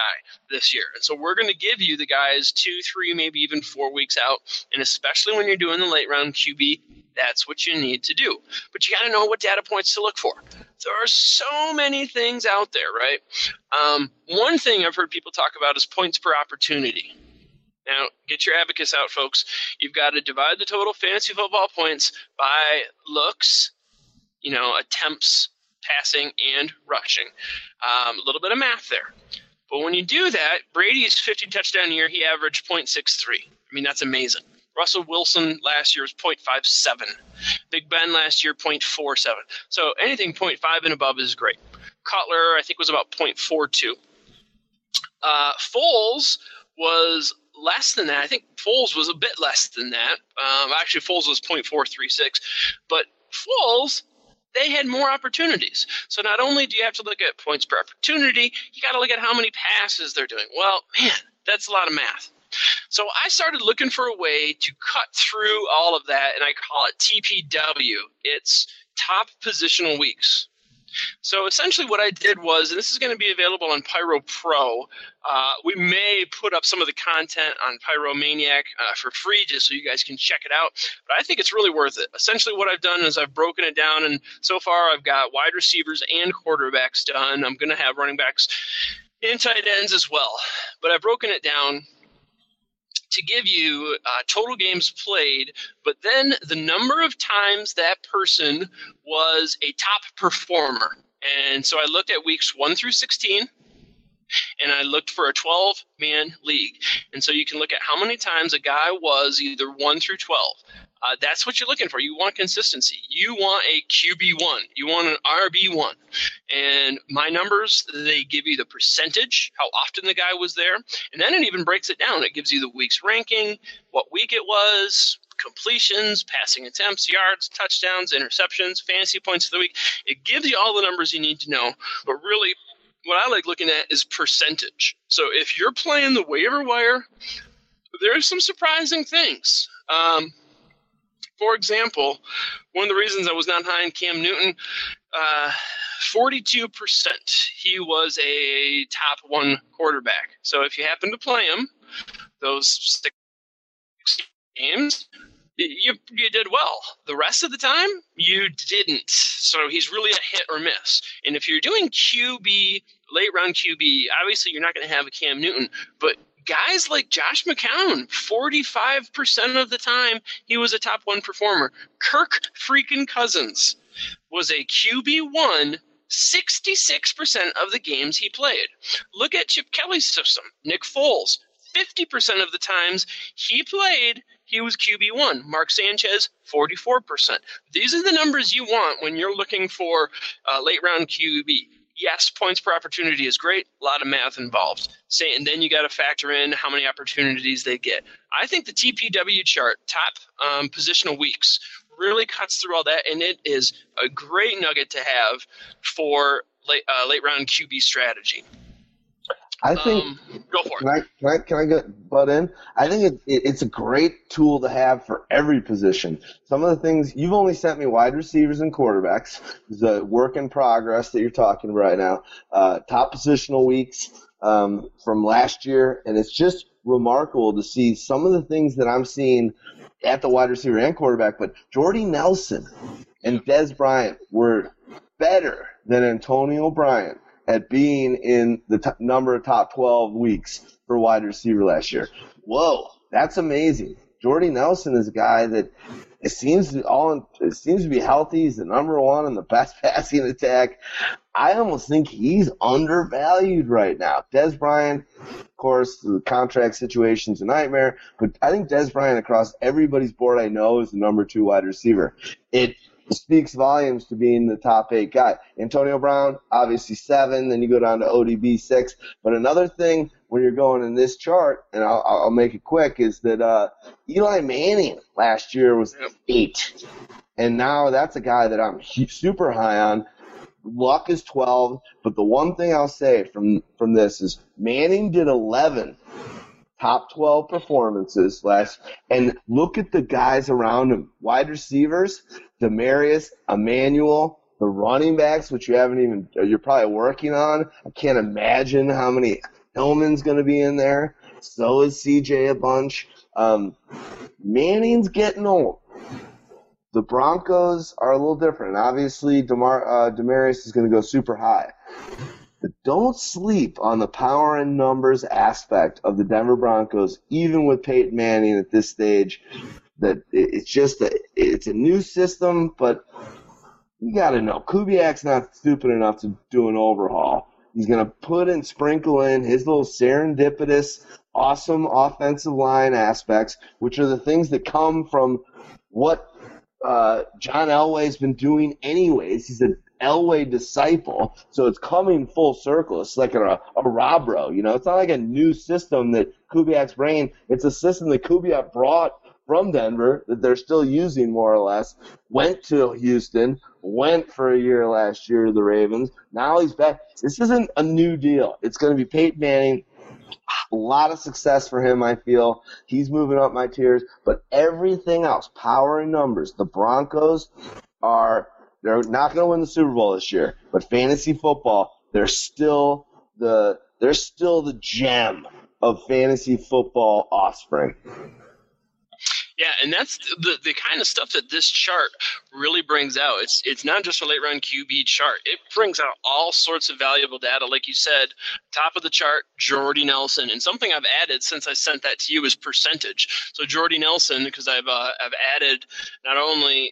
this year. And so we're going to give you the guys two, three, maybe even four weeks out. And especially when you're doing the late round QB, that's what you need to do. But you got to know what data points to look for. There are so many things out there, right? Um, one thing I've heard people talk about is points per opportunity. Now, get your abacus out, folks. You've got to divide the total fantasy football points by looks, you know, attempts passing, and rushing. Um, a little bit of math there. But when you do that, Brady's 50 touchdown year, he averaged 0.63. I mean, that's amazing. Russell Wilson last year was 0.57. Big Ben last year, 0.47. So anything 0.5 and above is great. Cutler, I think, was about 0.42. Uh, Foles was less than that. I think Foles was a bit less than that. Um, actually, Foles was 0.436, but Foles they had more opportunities. So not only do you have to look at points per opportunity, you got to look at how many passes they're doing. Well, man, that's a lot of math. So I started looking for a way to cut through all of that, and I call it TPW. It's top positional weeks. So essentially, what I did was, and this is going to be available on Pyro Pro. Uh, we may put up some of the content on Pyromaniac uh, for free, just so you guys can check it out. But I think it's really worth it. Essentially, what I've done is I've broken it down, and so far I've got wide receivers and quarterbacks done. I'm going to have running backs and tight ends as well. But I've broken it down to give you uh, total games played, but then the number of times that person was a top performer. And so I looked at weeks 1 through 16 and I looked for a 12 man league. And so you can look at how many times a guy was either 1 through 12. Uh, that's what you're looking for. You want consistency. You want a QB1. You want an RB1. And my numbers, they give you the percentage, how often the guy was there. And then it even breaks it down. It gives you the week's ranking, what week it was, completions, passing attempts, yards, touchdowns, interceptions, fantasy points of the week. It gives you all the numbers you need to know. But really, what I like looking at is percentage. So if you're playing the waiver wire, there's some surprising things. Um, for example, one of the reasons I was not high in Cam Newton, uh, 42%, he was a top one quarterback. So if you happen to play him, those six games, you, you did well. The rest of the time, you didn't. So he's really a hit or miss. And if you're doing QB, late round QB, obviously you're not going to have a Cam Newton, but guys like Josh McCown, 45% of the time he was a top one performer. Kirk freaking Cousins was a QB1 66% of the games he played. Look at Chip Kelly's system. Nick Foles, 50% of the times he played, he was QB1. Mark Sanchez, 44%. These are the numbers you want when you're looking for uh, late round QB yes, points per opportunity is great. A lot of math involved. Say, and then you got to factor in how many opportunities they get. I think the TPW chart, top um, positional weeks, really cuts through all that, and it is a great nugget to have for late, uh, late round QB strategy. I think. Um, go for can it. I, can I can I get butt in? I think it, it, it's a great tool to have for every position. Some of the things you've only sent me wide receivers and quarterbacks. The work in progress that you're talking right now. Uh, top positional weeks um, from last year, and it's just remarkable to see some of the things that I'm seeing at the wide receiver and quarterback. But Jordy Nelson and Dez Bryant were better than Antonio Bryant at being in the t- number of top 12 weeks for wide receiver last year. Whoa, that's amazing. Jordy Nelson is a guy that it seems to all it seems to be healthy. He's the number one in the best passing attack. I almost think he's undervalued right now. Dez Bryant, of course, the contract situation's a nightmare, but I think Dez Bryant across everybody's board I know is the number two wide receiver. It speaks volumes to being the top eight guy. Antonio Brown, obviously seven, then you go down to ODB six. But another thing when you're going in this chart, and I'll, I'll make it quick, is that uh, Eli Manning last year was eight. And now that's a guy that I'm super high on. Luck is 12, but the one thing I'll say from from this is Manning did 11 top 12 performances last and look at the guys around him wide receivers Demaryius, Emmanuel, the running backs, which you haven't even, you're probably working on. I can't imagine how many Hillman's going to be in there. So is CJ a bunch. Um, Manning's getting old. The Broncos are a little different. Obviously, Demar, uh, Demaryius is going to go super high. But don't sleep on the power and numbers aspect of the Denver Broncos, even with Peyton Manning at this stage that it's just a, it's a new system, but you got to know Kubiak's not stupid enough to do an overhaul. He's going to put and sprinkle in his little serendipitous, awesome offensive line aspects, which are the things that come from what uh, John Elway's been doing anyways. He's a Elway disciple, so it's coming full circle. It's like a, a Robro, you know. It's not like a new system that Kubiak's bringing. It's a system that Kubiak brought from Denver that they're still using more or less. Went to Houston, went for a year last year to the Ravens. Now he's back. This isn't a new deal. It's going to be Peyton Manning. A lot of success for him, I feel. He's moving up my tiers, but everything else, power and numbers, the Broncos are they're not going to win the Super Bowl this year, but fantasy football, they're still the they're still the gem of fantasy football offspring. Yeah, and that's the the kind of stuff that this chart really brings out. It's it's not just a late round QB chart. It brings out all sorts of valuable data. Like you said, top of the chart, Jordy Nelson, and something I've added since I sent that to you is percentage. So Jordy Nelson, because I've uh, I've added not only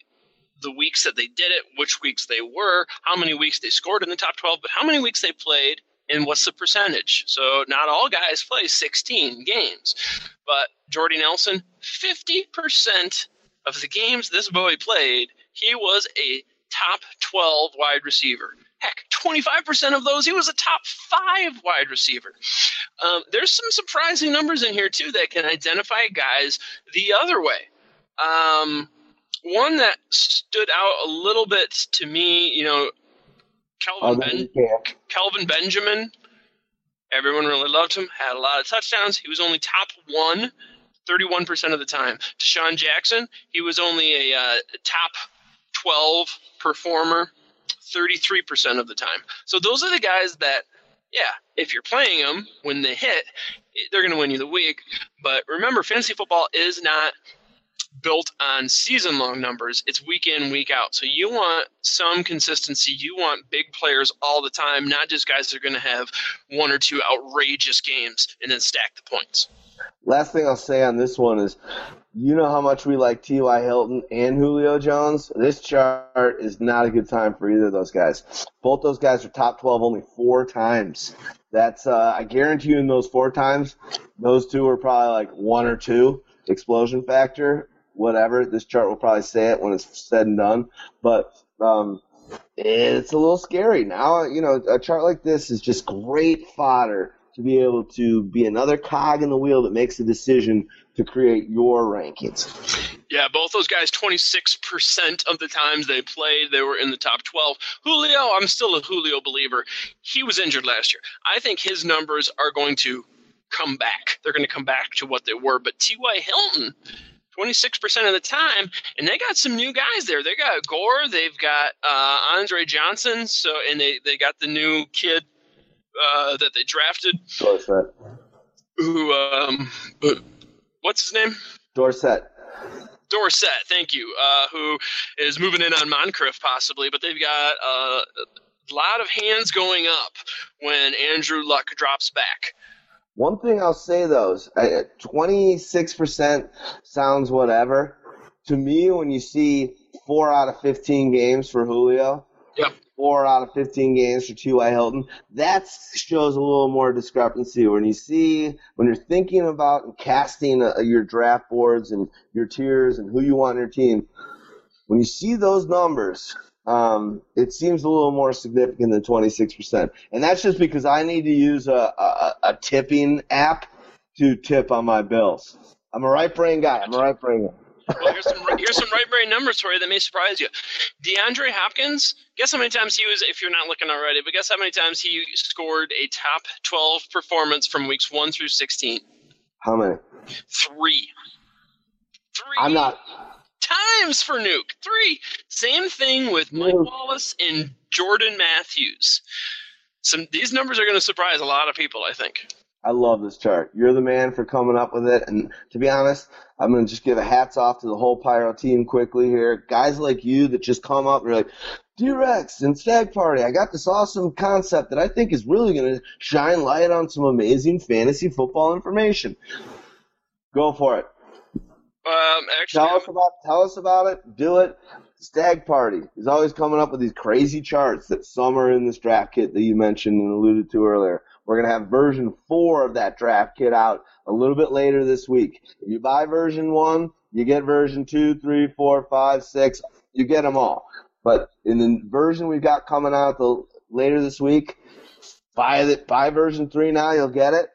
the weeks that they did it, which weeks they were, how many weeks they scored in the top 12, but how many weeks they played, and what's the percentage. So not all guys play 16 games, but Jordy Nelson, 50% of the games this boy played, he was a top 12 wide receiver. Heck, 25% of those, he was a top five wide receiver. Um, there's some surprising numbers in here, too, that can identify guys the other way. Um, one that stood out a little bit to me, you know, Kelvin, ben- Kelvin Benjamin. Everyone really loved him, had a lot of touchdowns. He was only top one 31% of the time. DeSean Jackson, he was only a uh, top 12 performer 33% of the time. So those are the guys that, yeah, if you're playing them when they hit, they're going to win you the week. But remember, fantasy football is not built on season long numbers. It's week in, week out. So you want some consistency. You want big players all the time, not just guys that are going to have one or two outrageous games and then stack the points. Last thing I'll say on this one is you know how much we like T.Y. Hilton and Julio Jones. This chart is not a good time for either of those guys. Both those guys are top 12 only four times. That's, uh, I guarantee you in those four times, those two are probably like one or two explosion factor, whatever. This chart will probably say it when it's said and done. But, um, it's a little scary. Now, you know, a chart like this is just great fodder to be able to be another cog in the wheel that makes a decision to create your rankings. Yeah, both those guys, 26% of the times they played, they were in the top 12. Julio, I'm still a Julio believer. He was injured last year. I think his numbers are going to come back. They're going to come back to what they were. But T.Y. Hilton, 26% of the time, and they got some new guys there. They got Gore, they've got uh, Andre Johnson, so and they, they got the new kid uh, that they drafted. Dorsett. Who, um, what's his name? Dorsett. Dorsett, thank you. Uh, who is moving in on Moncrief possibly, but they've got uh, a lot of hands going up when Andrew Luck drops back. One thing I'll say though is 26% sounds whatever. To me, when you see four out of 15 games for Julio, yep four out of 15 games for T.Y. Hilton. That shows a little more discrepancy when you see, when you're thinking about and casting uh, your draft boards and your tiers and who you want on your team. When you see those numbers, um, it seems a little more significant than 26%. And that's just because I need to use a, a, a tipping app to tip on my bills. I'm a right brain guy. I'm a right brain guy. well, here's some here's some right brain numbers for you that may surprise you. DeAndre Hopkins, guess how many times he was, if you're not looking already, but guess how many times he scored a top 12 performance from weeks 1 through 16? How many? Three. Three. I'm not. Times for Nuke. Three. Same thing with Mike mm. Wallace and Jordan Matthews. Some These numbers are going to surprise a lot of people, I think. I love this chart. You're the man for coming up with it. And to be honest, I'm going to just give a hats off to the whole Pyro team quickly here. Guys like you that just come up and are like, D-Rex and Stagg Party, I got this awesome concept that I think is really going to shine light on some amazing fantasy football information. Go for it. Um, actually, tell us about tell us about it. Do it. Stagg Party is always coming up with these crazy charts that some are in this draft kit that you mentioned and alluded to earlier. We're to have version four of that draft kit out a little bit later this week. If you buy version one, you get version two, three, four, five, six. You get them all. But in the version we've got coming out the, later this week, buy it, buy version three now, you'll get it.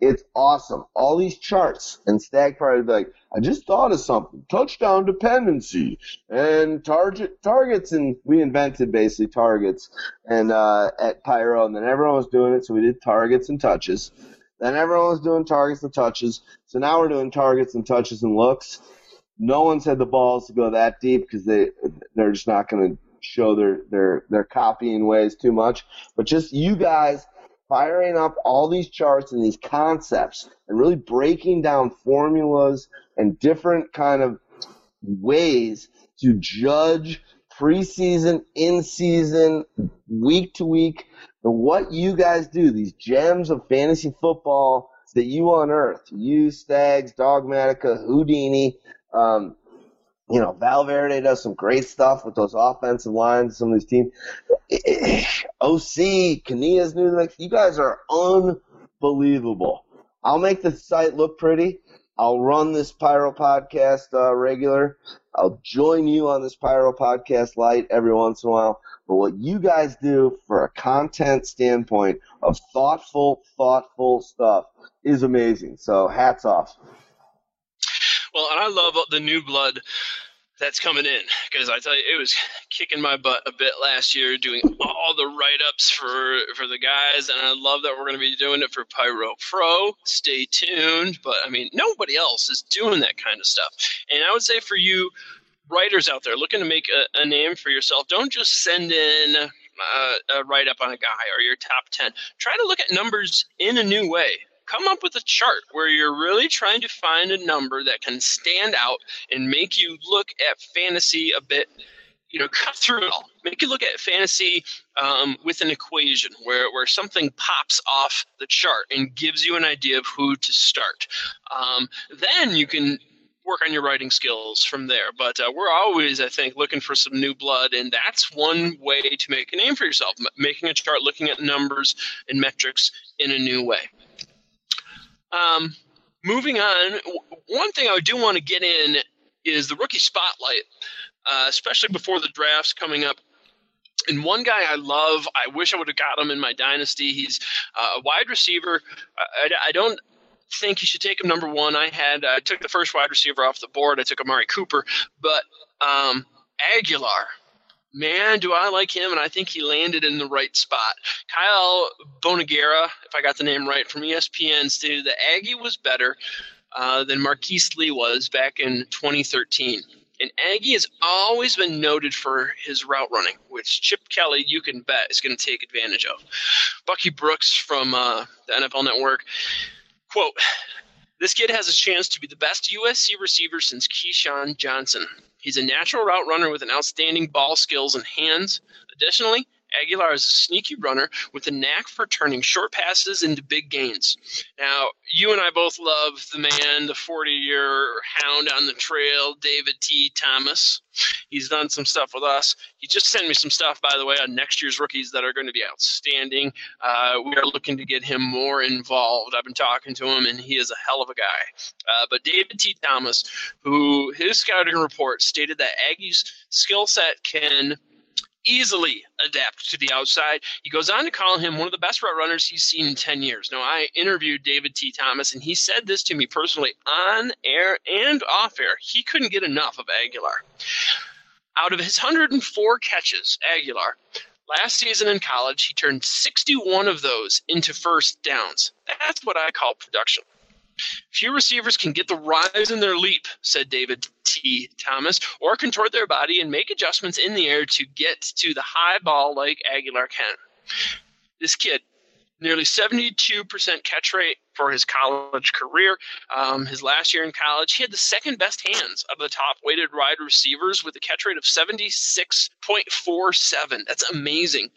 It's awesome. All these charts and Stag be like, I just thought of something. Touchdown dependency and target targets and we invented basically targets and uh, at Pyro and then everyone was doing it, so we did targets and touches. Then everyone was doing targets and touches. So now we're doing targets and touches and looks. No one's had the balls to go that deep because they they're just not going to show their their their copying ways too much. But just you guys firing up all these charts and these concepts and really breaking down formulas and different kind of ways to judge preseason, in season, week to week, and what you guys do, these gems of fantasy football that you unearth, you, Stags, Dogmatica, Houdini, um, you know, Valverde does some great stuff with those offensive lines, some of these teams. OC, Kania's new, like, you guys are unbelievable. I'll make the site look pretty. I'll run this Pyro podcast uh, regular. I'll join you on this Pyro podcast light every once in a while. But what you guys do for a content standpoint of thoughtful, thoughtful stuff is amazing. So hats off. Well, and I love the new blood that's coming in because I tell you, it was kicking my butt a bit last year doing all the write ups for for the guys, and I love that we're going to be doing it for Pyro Pro. Stay tuned, but I mean, nobody else is doing that kind of stuff, and I would say for you writers out there looking to make a, a name for yourself, don't just send in uh, a write up on a guy or your top 10. Try to look at numbers in a new way come up with a chart where you're really trying to find a number that can stand out and make you look at fantasy a bit you know cut through it all. Make you look at fantasy um, with an equation where, where something pops off the chart and gives you an idea of who to start. Um, then you can work on your writing skills from there. But uh, we're always i think looking for some new blood and that's one way to make a name for yourself making a chart looking at numbers and metrics in a new way um, moving on, one thing I do want to get in is the rookie spotlight, uh, especially before the drafts coming up. And one guy I love, I wish I would have got him in my dynasty. He's uh, a wide receiver. I, I, don't think you should take him number one. I had I took the first wide receiver off the board. I took Amari Cooper, but um, Agholor man, do I like him, and I think he landed in the right spot. Kyle Bonagura, if I got the name right, from ESPN stated that Aggie was better uh, than Marquise Lee was back in 2013. And Aggie has always been noted for his route running, which Chip Kelly, you can bet, is going to take advantage of. Bucky Brooks from uh, the NFL Network, quote, this kid has a chance to be the best USC receiver since Keyshawn Johnson. He's a natural route runner with an outstanding ball skills and hands. Additionally, Agholor is a sneaky runner with a knack for turning short passes into big gains. Now, you and I both love the man, the 40 year hound on the trail, David T. Thomas. He's done some stuff with us. He just sent me some stuff, by the way, on next year's rookies that are going to be outstanding. Uh, we are looking to get him more involved. I've been talking to him, and he is a hell of a guy. Uh, but David T. Thomas, who his scouting report stated that Aggie's skill set can easily adapt to the outside. He goes on to call him one of the best route runners he's seen in 10 years. Now, I interviewed David T. Thomas, and he said this to me personally on air and off air. He couldn't get enough of Agholor. Out of his 104 catches, Agholor, last season in college, he turned 61 of those into first downs. That's what I call production. Few receivers can get the rise in their leap, said David Thomas, or contort their body and make adjustments in the air to get to the high ball like Agholor can. This kid, nearly 72% catch rate for his college career. Um, his last year in college, he had the second best hands of the top weighted wide receivers with a catch rate of 76.47. That's amazing.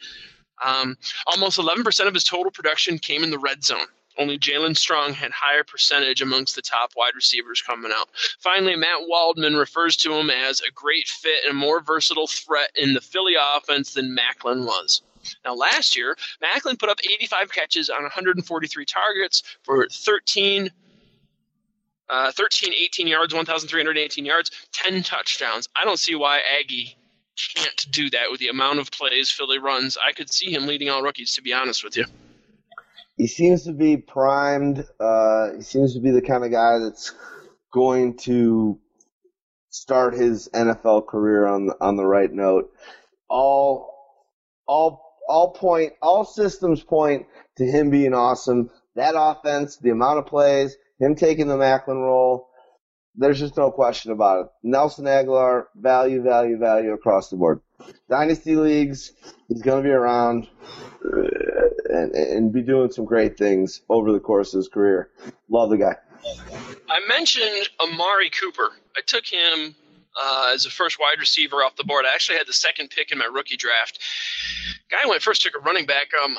Um, almost 11% of his total production came in the red zone. Only Jaelen Strong had higher percentage amongst the top wide receivers coming out. Finally, Matt Waldman refers to him as a great fit and a more versatile threat in the Philly offense than Maclin was. Now, last year, Maclin put up 85 catches on 143 targets for 13, uh, 13 18 yards, 1,318 yards, 10 touchdowns. I don't see why Aggie can't do that with the amount of plays Philly runs. I could see him leading all rookies, to be honest with you. He seems to be primed. Uh, he seems to be the kind of guy that's going to start his NFL career on the, on the right note. All all all point all systems point to him being awesome. That offense, the amount of plays, him taking the Maclin role, there's just no question about it. Nelson Agholor, value, value, value across the board. Dynasty leagues, he's going to be around uh, and, and be doing some great things over the course of his career. Love the guy. I mentioned Amari Cooper. I took him uh, as a first wide receiver off the board. I actually had the second pick in my rookie draft. Guy when I first took a running back um,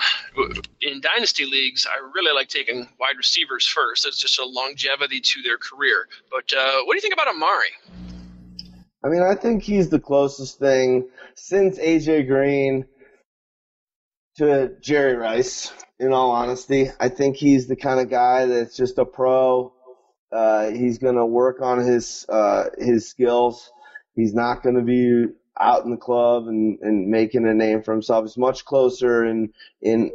in dynasty leagues, I really like taking wide receivers first. It's just a longevity to their career. But uh, what do you think about Amari? I mean, I think he's the closest thing since AJ Green to Jerry Rice. In all honesty, I think he's the kind of guy that's just a pro uh, he's going to work on his uh, his skills. He's not going to be out in the club and, and making a name for himself. He's much closer in in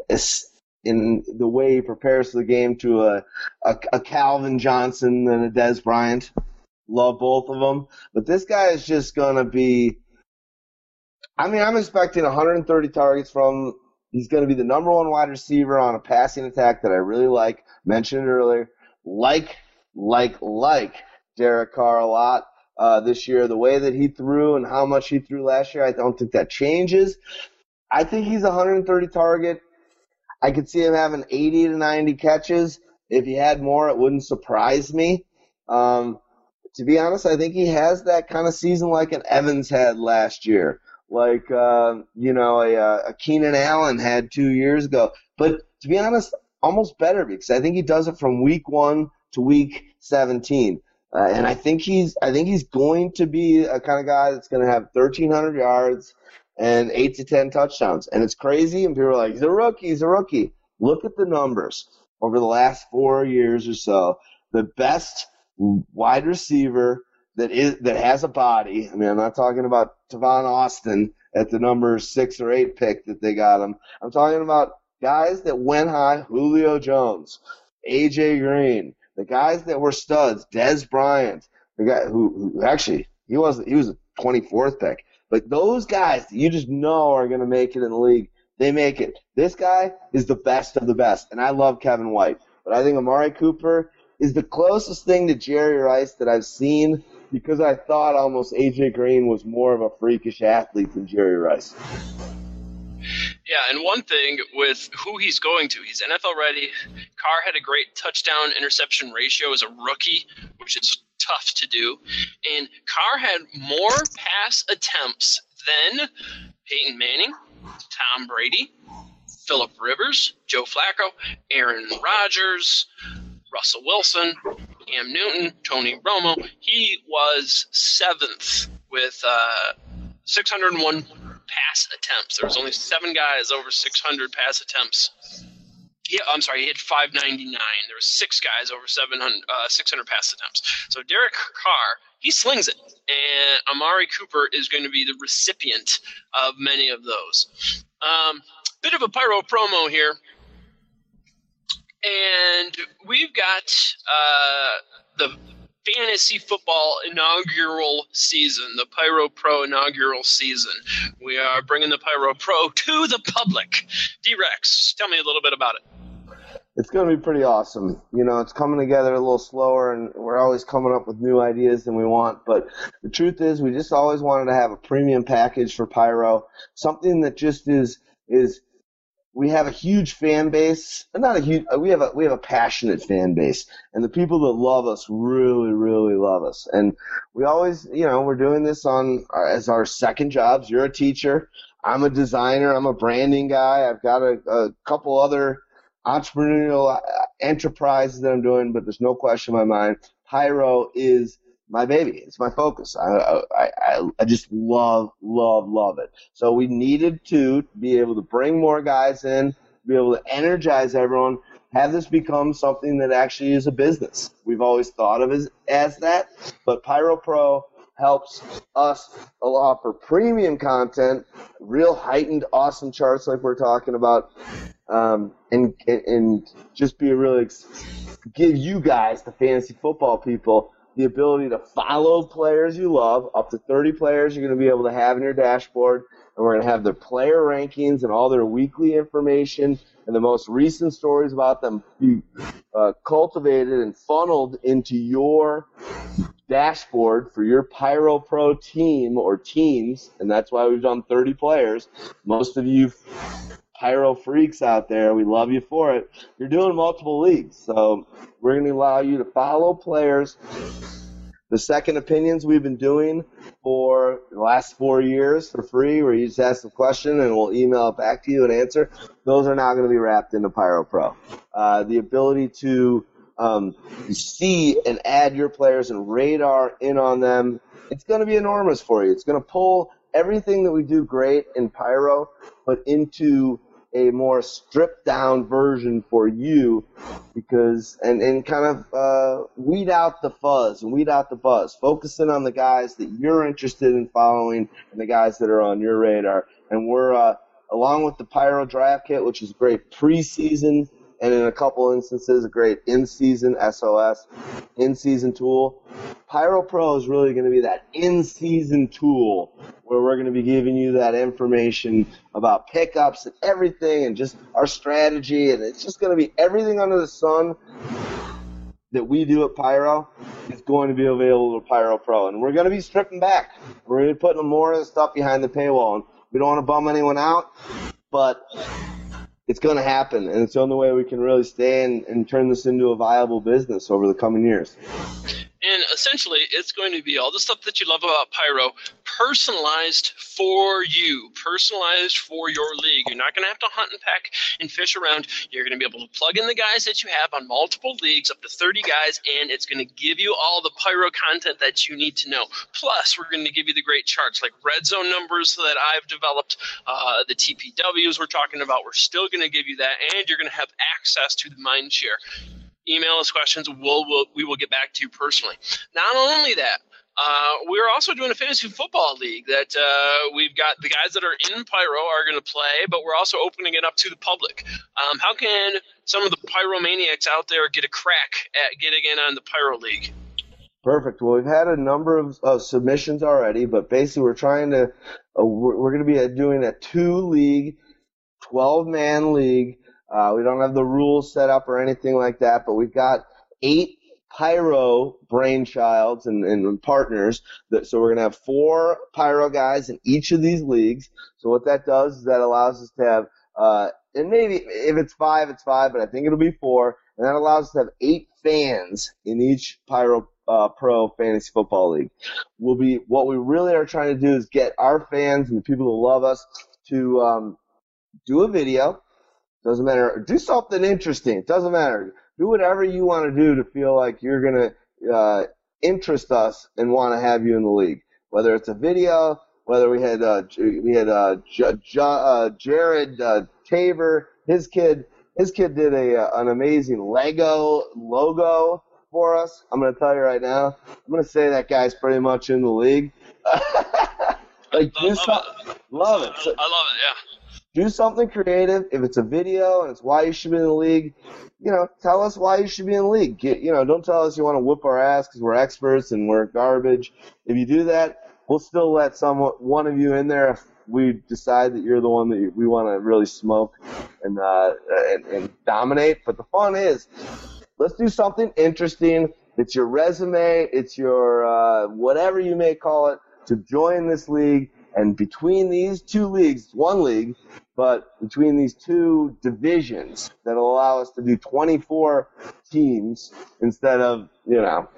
in the way he prepares for the game to a, a, a Calvin Johnson than a Dez Bryant. Love both of them, but this guy is just going to be. I mean, I'm expecting 130 targets from. He's going to be the number one wide receiver on a passing attack that I really like. Mentioned earlier, like like like Derek Carr a lot uh, this year. The way that he threw and how much he threw last year, I don't think that changes. I think he's 130 target. I could see him having 80 to 90 catches. If he had more, it wouldn't surprise me. Um, to be honest, I think he has that kind of season like an Evans had last year, like uh, you know a, a Keenan Allen had two years ago. But to be honest, almost better because I think he does it from week one to week 17. Uh, and I think he's I think he's going to be a kind of guy that's going to have 1,300 yards and eight to 10 touchdowns. And it's crazy, and people are like, he's a rookie, he's a rookie. Look at the numbers over the last four years or so. The best wide receiver that is that has a body. I mean, I'm not talking about Tavon Austin at the number six or eight pick that they got him. I'm talking about guys that went high. Julio Jones, AJ Green, the guys that were studs, Dez Bryant, the guy who, who actually he was he was a 24th pick, but those guys you just know are going to make it in the league. They make it. This guy is the best of the best, and I love Kevin White, but I think Amari Cooper is the closest thing to Jerry Rice that I've seen because I thought almost AJ Green was more of a freakish athlete than Jerry Rice. Yeah, and one thing with who he's going to, he's NFL ready. Carr had a great touchdown interception ratio as a rookie, which is tough to do. And Carr had more pass attempts than Peyton Manning, Tom Brady, Philip Rivers, Joe Flacco, Aaron Rodgers, Russell Wilson, Cam Newton, Tony Romo. He was seventh with uh, 601 pass attempts. There was only seven guys over 600 pass attempts. Yeah, I'm sorry, he had 599. There were six guys over 700, uh, 600 pass attempts. So Derek Carr, he slings it, and Amari Cooper is going to be the recipient of many of those. Um, bit of a pyro promo here, and we've got uh, the fantasy football inaugural season, the Pyro Pro inaugural season. We are bringing the Pyro Pro to the public. D Rex, tell me a little bit about it. It's going to be pretty awesome. You know, it's coming together a little slower, and we're always coming up with new ideas than we want. But the truth is, we just always wanted to have a premium package for Pyro, something that just is is we have a huge fan base. Not a huge. We have a we have a passionate fan base, and the people that love us really, really love us. And we always, you know, we're doing this on uh, as our second jobs. You're a teacher. I'm a designer. I'm a branding guy. I've got a, a couple other entrepreneurial uh, enterprises that I'm doing, but there's no question in my mind. Pyro is my baby. It's my focus. I, I, I, I just love, love, love it. So we needed to be able to bring more guys in, be able to energize everyone, have this become something that actually is a business. We've always thought of as, as that, but Pyro Pro helps us offer premium content, real heightened, awesome charts like we're talking about, um, and, and just be a really give you guys, the fantasy football people, the ability to follow players you love. Up to 30 players you're going to be able to have in your dashboard. And we're going to have their player rankings and all their weekly information and the most recent stories about them be uh, cultivated and funneled into your dashboard for your Pyro Pro team or teams. And that's why we've done 30 players. Most of you pyro freaks out there. We love you for it. You're doing multiple leagues, so we're going to allow you to follow players. The second opinions we've been doing for the last four years for free, where you just ask a question and we'll email it back to you and answer. Those are now going to be wrapped into Pyro Pro. Uh, the ability to um, see and add your players and radar in on them, it's going to be enormous for you. It's going to pull everything that we do great in Pyro, but into a more stripped down version for you because and, and kind of uh, weed out the fuzz and weed out the buzz. Focusing on the guys that you're interested in following and the guys that are on your radar. And we're uh, along with the pyro draft kit which is great preseason and in a couple instances, a great in-season SOS, in-season tool. Pyro Pro is really going to be that in-season tool where we're going to be giving you that information about pickups and everything and just our strategy, and it's just going to be everything under the sun that we do at Pyro is going to be available to Pyro Pro, and we're going to be stripping back. We're going to be putting more of the stuff behind the paywall, and we don't want to bum anyone out, but it's going to happen, and it's the only way we can really stay and, and turn this into a viable business over the coming years. Essentially, it's going to be all the stuff that you love about Pyro, personalized for you, personalized for your league. You're not going to have to hunt and pack and fish around. You're going to be able to plug in the guys that you have on multiple leagues, up to 30 guys, and it's going to give you all the Pyro content that you need to know. Plus, we're going to give you the great charts like red zone numbers that I've developed, uh, the TPWs we're talking about. We're still going to give you that, and you're going to have access to the mind share email us questions. We'll, we'll we will get back to you personally. Not only that, uh, we're also doing a fantasy football league that uh, we've got the guys that are in Pyro are going to play, but we're also opening it up to the public. Um, how can some of the pyromaniacs out there get a crack at getting in on the Pyro League? Perfect. Well, we've had a number of submissions already, but basically we're trying to, uh, we're, we're going to be doing a two league, 12 man league uh, we don't have the rules set up or anything like that, but we've got eight pyro brainchilds and, and partners. That, so we're going to have four pyro guys in each of these leagues. So what that does is that allows us to have, uh, and maybe if it's five, it's five, but I think it'll be four. And that allows us to have eight fans in each pyro uh, pro fantasy football league. Will be what we really are trying to do is get our fans and the people who love us to um, do a video doesn't matter. Do something interesting. Doesn't matter. Do whatever you want to do to feel like you're gonna uh, interest us and want to have you in the league. Whether it's a video, whether we had uh, we had uh, J- J- uh, Jared uh, Tabor, his kid, his kid did a uh, an amazing Lego logo for us. I'm gonna tell you right now. I'm gonna say that guy's pretty much in the league. like, I love, love, it. love it. I love it. Yeah do something creative. If it's a video and it's why you should be in the league, you know, tell us why you should be in the league. Get, you know, don't tell us you want to whip our ass because we're experts and we're garbage. If you do that, we'll still let some one of you in there if we decide that you're the one that we want to really smoke and, uh, and and dominate. But the fun is, let's do something interesting. It's your resume. It's your uh, whatever you may call it to join this league. And between these two leagues, one league, but between these two divisions that'll allow us to do 24 teams instead of, you know,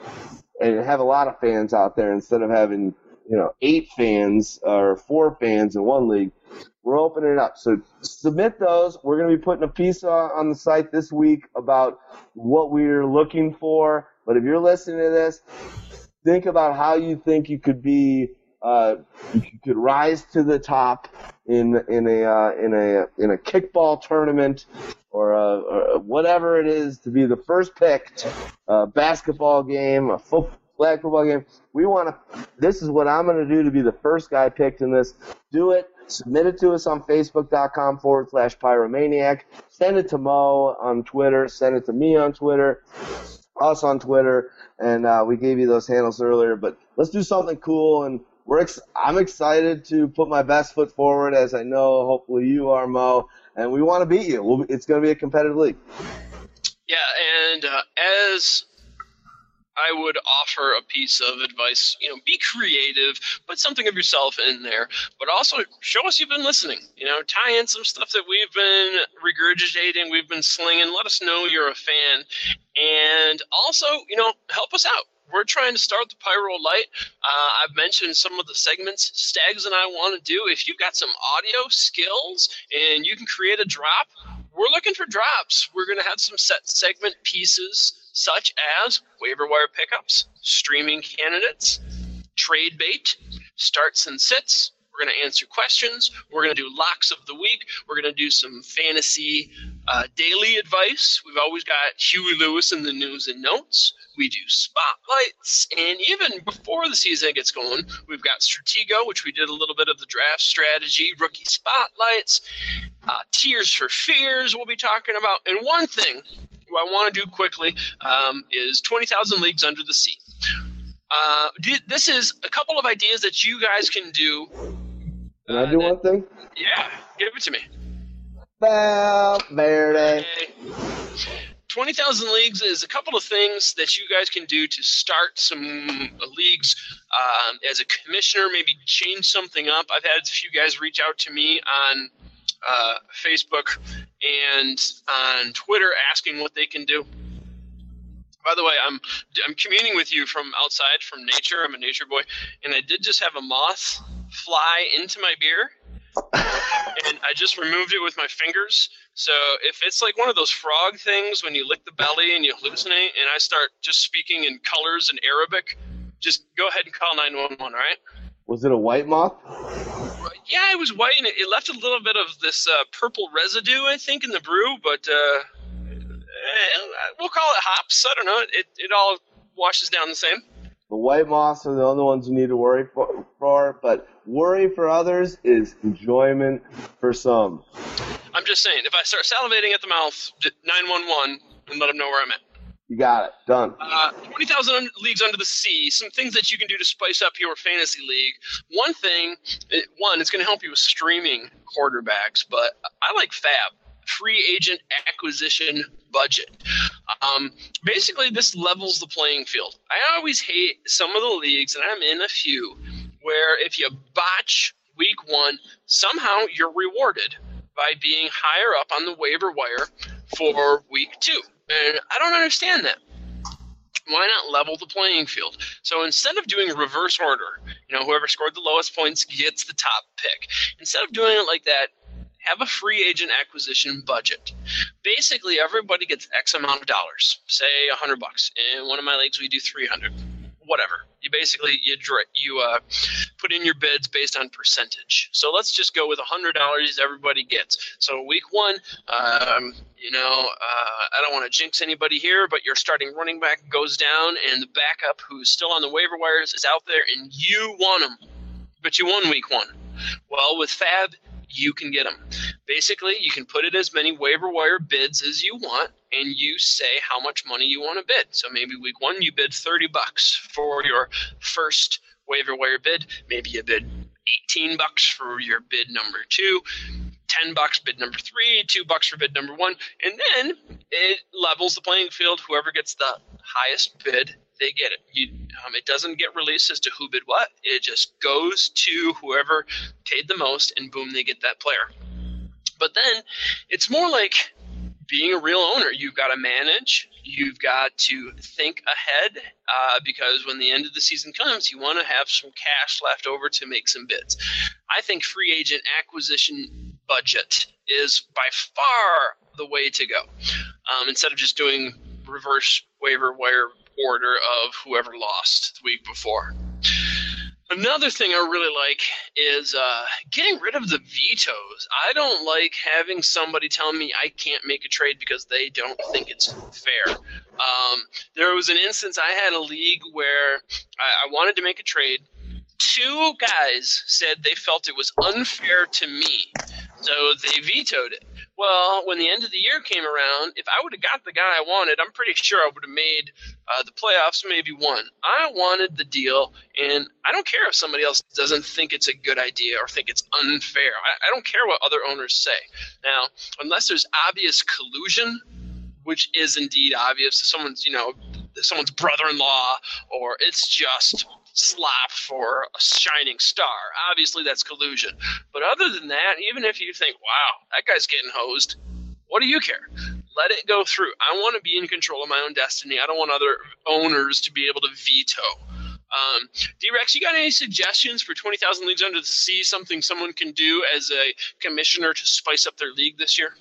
and have a lot of fans out there instead of having, you know, eight fans or four fans in one league. We're opening it up. So submit those. We're going to be putting a piece on the site this week about what we're looking for. But if you're listening to this, think about how you think you could be uh, you could rise to the top in in a uh, in a in a kickball tournament or, a, or whatever it is to be the first picked uh, basketball game, a football game. We want to. This is what I'm going to do to be the first guy picked in this. Do it. Submit it to us on Facebook.com forward slash Pyromaniac. Send it to Mo on Twitter. Send it to me on Twitter. Us on Twitter. And uh, we gave you those handles earlier. But let's do something cool. And we're ex- I'm excited to put my best foot forward, as I know hopefully you are, Mo. And we want to beat you. We'll, it's going to be a competitive league. Yeah, and uh, as I would offer a piece of advice. You know, be creative, put something of yourself in there, but also show us you've been listening. You know, tie in some stuff that we've been regurgitating, we've been slinging. Let us know you're a fan, and also, you know, help us out. We're trying to start the Pyro Light. Uh, I've mentioned some of the segments Stags and I want to do. If you've got some audio skills and you can create a drop, we're looking for drops. We're going to have some set segment pieces such as waiver wire pickups, streaming candidates, trade bait, starts and sits. We're going to answer questions. We're going to do locks of the week. We're going to do some fantasy uh, daily advice. We've always got Huey Lewis in the news and notes. We do spotlights. And even before the season gets going, we've got Stratego, which we did a little bit of the draft strategy, rookie spotlights, uh, Tears for Fears, we'll be talking about. And one thing I want to do quickly um, is 20,000 Leagues Under the Sea. Uh, this is a couple of ideas that you guys can do. Can I do uh, one thing? Yeah, give it to me. Val Verde. 20,000 Leagues is a couple of things that you guys can do to start some leagues um, as a commissioner, maybe change something up. I've had a few guys reach out to me on uh, Facebook and on Twitter asking what they can do. By the way, I'm I'm communing with you from outside, from nature. I'm a nature boy, and I did just have a moth fly into my beer, and I just removed it with my fingers. So if it's like one of those frog things when you lick the belly and you hallucinate, and I start just speaking in colors and Arabic, just go ahead and call 911. All right? Was it a white moth? Yeah, it was white, and it, left a little bit of this uh, purple residue, I think, in the brew. But uh, we'll call it hops. I don't know. It it all washes down the same. The white moths are the only ones you need to worry for, for, but worry for others is enjoyment for some. I'm just saying, if I start salivating at the mouth, 911 and let them know where I'm at. You got it. Done. Uh, 20,000 Leagues Under the Sea. Some things that you can do to spice up your fantasy league. One thing, it, one, it's going to help you with streaming quarterbacks, but I like FAAB. Free agent acquisition budget. Um, basically, this levels the playing field. I always hate some of the leagues, and I'm in a few, where if you botch week one, somehow you're rewarded by being higher up on the waiver wire for week two. And I don't understand that. Why not level the playing field? So instead of doing reverse order, you know, whoever scored the lowest points gets the top pick. Instead of doing it like that, have a free agent acquisition budget. Basically, everybody gets X amount of dollars, say a hundred bucks. In one of my leagues, we do three hundred whatever. You basically you you uh, put in your bids based on percentage. So let's just go with hundred dollars everybody gets. So week one, um, you know, uh, I don't want to jinx anybody here, but your starting running back goes down, and the backup who's still on the waiver wires is out there, and you want him, but you won week one. Well, with FAAB, you can get them. Basically, you can put it as many waiver wire bids as you want, and you say how much money you want to bid. So maybe week one you bid 30 bucks for your first waiver wire bid. Maybe you bid 18 bucks for your bid number two. 10 bucks bid number three, two bucks for bid number one, and then it levels the playing field. Whoever gets the highest bid, they get it. You, um, it doesn't get released as to who bid what. It just goes to whoever paid the most, and boom, they get that player. But then it's more like being a real owner, you've got to manage, you've got to think ahead, uh, because when the end of the season comes, you want to have some cash left over to make some bids. I think free agent acquisition budget is by far the way to go. Um, instead of just doing reverse waiver wire order of whoever lost the week before. Another thing I really like is uh, getting rid of the vetoes. I don't like having somebody tell me I can't make a trade because they don't think it's fair. Um, there was an instance I had a league where I, I wanted to make a trade. Two guys said they felt it was unfair to me, so they vetoed it. Well, when the end of the year came around, if I would have got the guy I wanted, I'm pretty sure I would have made uh, the playoffs, maybe one. I wanted the deal, and I don't care if somebody else doesn't think it's a good idea or think it's unfair. I, I don't care what other owners say. Now, unless there's obvious collusion, which is indeed obvious, someone's you know someone's brother-in-law, or it's just slop for a shining star. Obviously, that's collusion. But other than that, even if you think, wow, that guy's getting hosed, what do you care? Let it go through. I want to be in control of my own destiny. I don't want other owners to be able to veto. Um, D-Rex, you got any suggestions for 20,000 Leagues Under the Sea, something someone can do as a commissioner to spice up their league this year?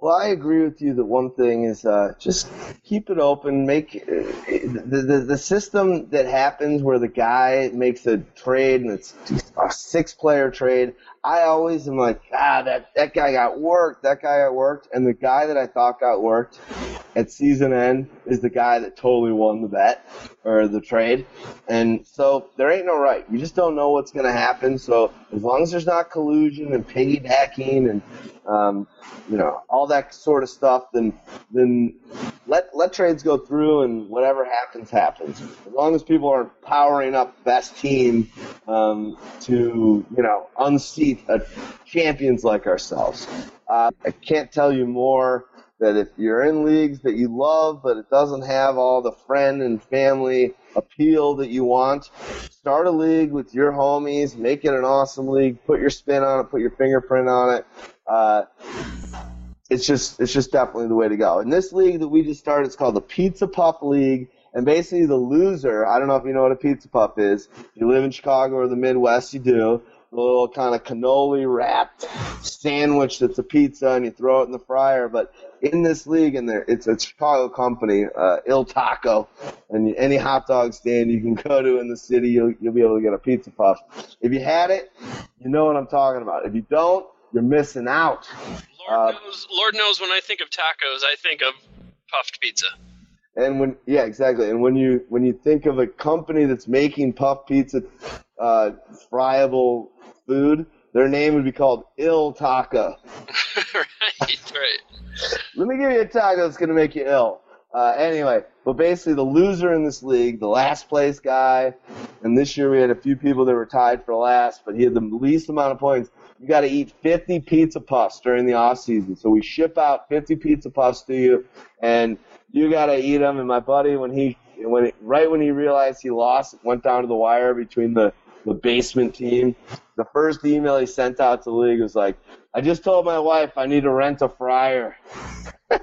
Well, I agree with you that one thing is uh, just keep it open. Make uh, the, the the system that happens where the guy makes a trade and it's a six player trade. I always am like, ah, that that guy got worked. That guy got worked, and the guy that I thought got worked at season end is the guy that totally won the bet or the trade. And so there ain't no right. You just don't know what's going to happen. So as long as there's not collusion and piggybacking and um, you know all that sort of stuff, then then let let trades go through and whatever happens happens. As long as people aren't powering up best team um, to you know unseat champions like ourselves. Uh, I can't tell you more that if you're in leagues that you love, but it doesn't have all the friend and family appeal that you want, start a league with your homies, make it an awesome league, put your spin on it, put your fingerprint on it. Uh, it's just it's just definitely the way to go. In this league that we just started, it's called the Pizza Puff League. And basically, the loser, I don't know if you know what a pizza puff is. If you live in Chicago or the Midwest, you do a little kind of cannoli wrapped sandwich that's a pizza and you throw it in the fryer. But in this league, and there, it's a Chicago company, uh, Iltaco, and any hot dog stand you can go to in the city, you'll, you'll be able to get a pizza puff. If you had it, you know what I'm talking about. If you don't, you're missing out. Lord, uh, knows, Lord knows when I think of tacos, I think of puffed pizza. And when yeah, exactly. And when you when you think of a company that's making puff pizza, uh, friable food, their name would be called Iltaco. right, right. Let me give you a taco that's going to make you ill. Uh, anyway, but basically the loser in this league, the last place guy, and this year we had a few people that were tied for last, but he had the least amount of points. You got to eat 50 pizza puffs during the off season. So we ship out 50 pizza puffs to you, and you got to eat them. And my buddy, when he when it, right when he realized he lost, went down to the wire between the the basement team. The first email he sent out to the league was like, I just told my wife I need to rent a fryer. yeah,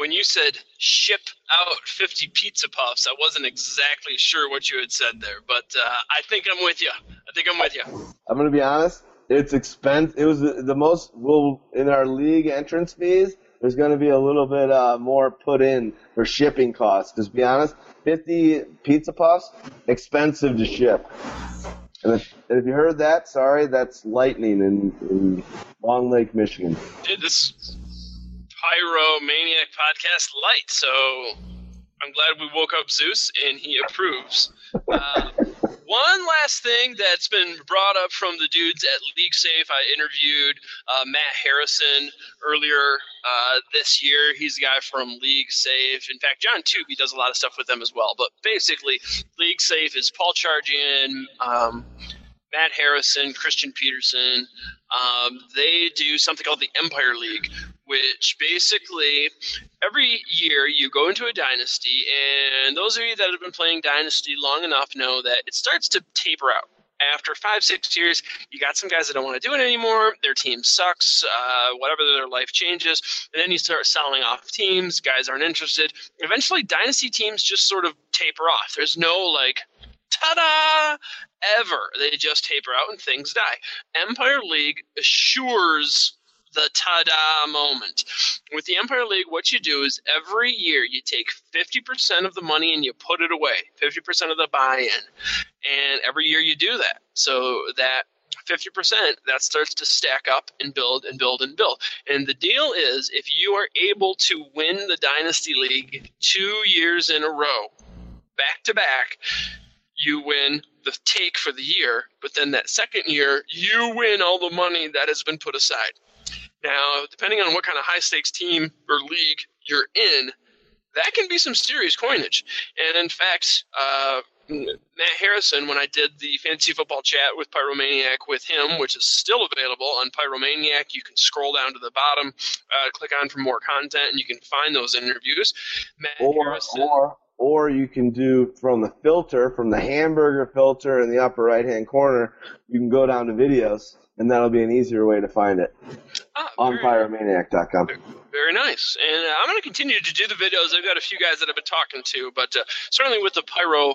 when you said ship out 50 pizza puffs, I wasn't exactly sure what you had said there, but uh, I think I'm with you. I think I'm with you. I'm going to be honest. It's expense. It was the, the most. Well, in our league entrance fees, there's going to be a little bit uh, more put in for shipping costs. Just be honest, 50 pizza puffs, expensive to ship. And if, and if you heard that, sorry, that's lightning in, in Long Lake, Michigan. Dude, this Pyromaniac podcast light, so I'm glad we woke up Zeus and he approves. Uh, one last thing that's been brought up from the dudes at League Safe, I interviewed uh, Matt Harrison earlier uh, this year. He's a guy from League Safe. In fact, John Tube, he does a lot of stuff with them as well. But basically, League Safe is Paul Charchian, um, Matt Harrison, Christian Peterson. Um, they do something called the Empire League, which basically every year you go into a dynasty, and those of you that have been playing Dynasty long enough know that it starts to taper out. After five, six years, you got some guys that don't want to do it anymore. Their team sucks, uh, whatever their life changes. And then you start selling off teams. Guys aren't interested. Eventually, dynasty teams just sort of taper off. There's no like, ta da! Ever. They just taper out and things die. Empire League assures the ta-da moment. With the Empire League, what you do is every year you take 50% of the money and you put it away, 50% of the buy-in. And every year you do that. So that 50%, that starts to stack up and build and build and build. And the deal is if you are able to win the Dynasty League two years in a row, back to back, you win the take for the year, but then that second year, you win all the money that has been put aside. Now, depending on what kind of high stakes team or league you're in, that can be some serious coinage. And in fact, uh, Matt Harrison, when I did the fantasy football chat with Pyromaniac with him, which is still available on Pyromaniac, you can scroll down to the bottom, uh, click on for more content, and you can find those interviews. Matt or, Harrison, or or you can do from the filter, from the hamburger filter in the upper right hand corner, you can go down to videos, and that'll be an easier way to find it ah, on pyromaniac.com. Very nice. And uh, I'm going to continue to do the videos. I've got a few guys that I've been talking to, but uh, certainly with the Pyro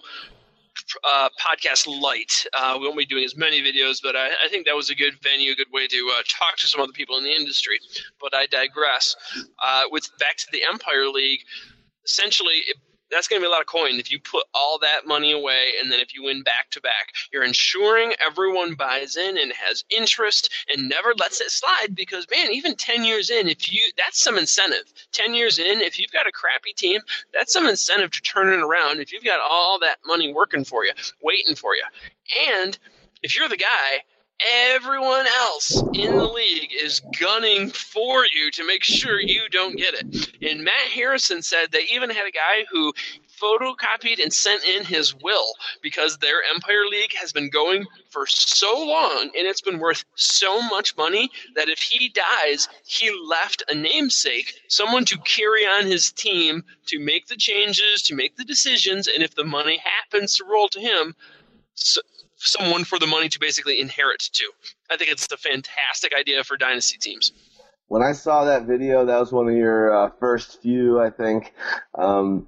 uh, podcast light. Uh, we won't be doing as many videos, but I, I, think that was a good venue, a good way to uh, talk to some other people in the industry. But I digress. Uh, with back to the Empire League, essentially, it that's going to be a lot of coin if you put all that money away and then if you win back to back. You're ensuring everyone buys in and has interest and never lets it slide because man even 10 years in if you that's some incentive. 10 years in if you've got a crappy team that's some incentive to turn it around if you've got all that money working for you waiting for you. And if you're the guy everyone else in the league is gunning for you to make sure you don't get it. And Matt Harrison said they even had a guy who photocopied and sent in his will because their Empire League has been going for so long and it's been worth so much money that if he dies, he left a namesake, someone to carry on his team, to make the changes, to make the decisions, and if the money happens to roll to him, so someone for the money to basically inherit to. I think it's a fantastic idea for dynasty teams. When I saw that video, that was one of your uh, first few, I think. Um,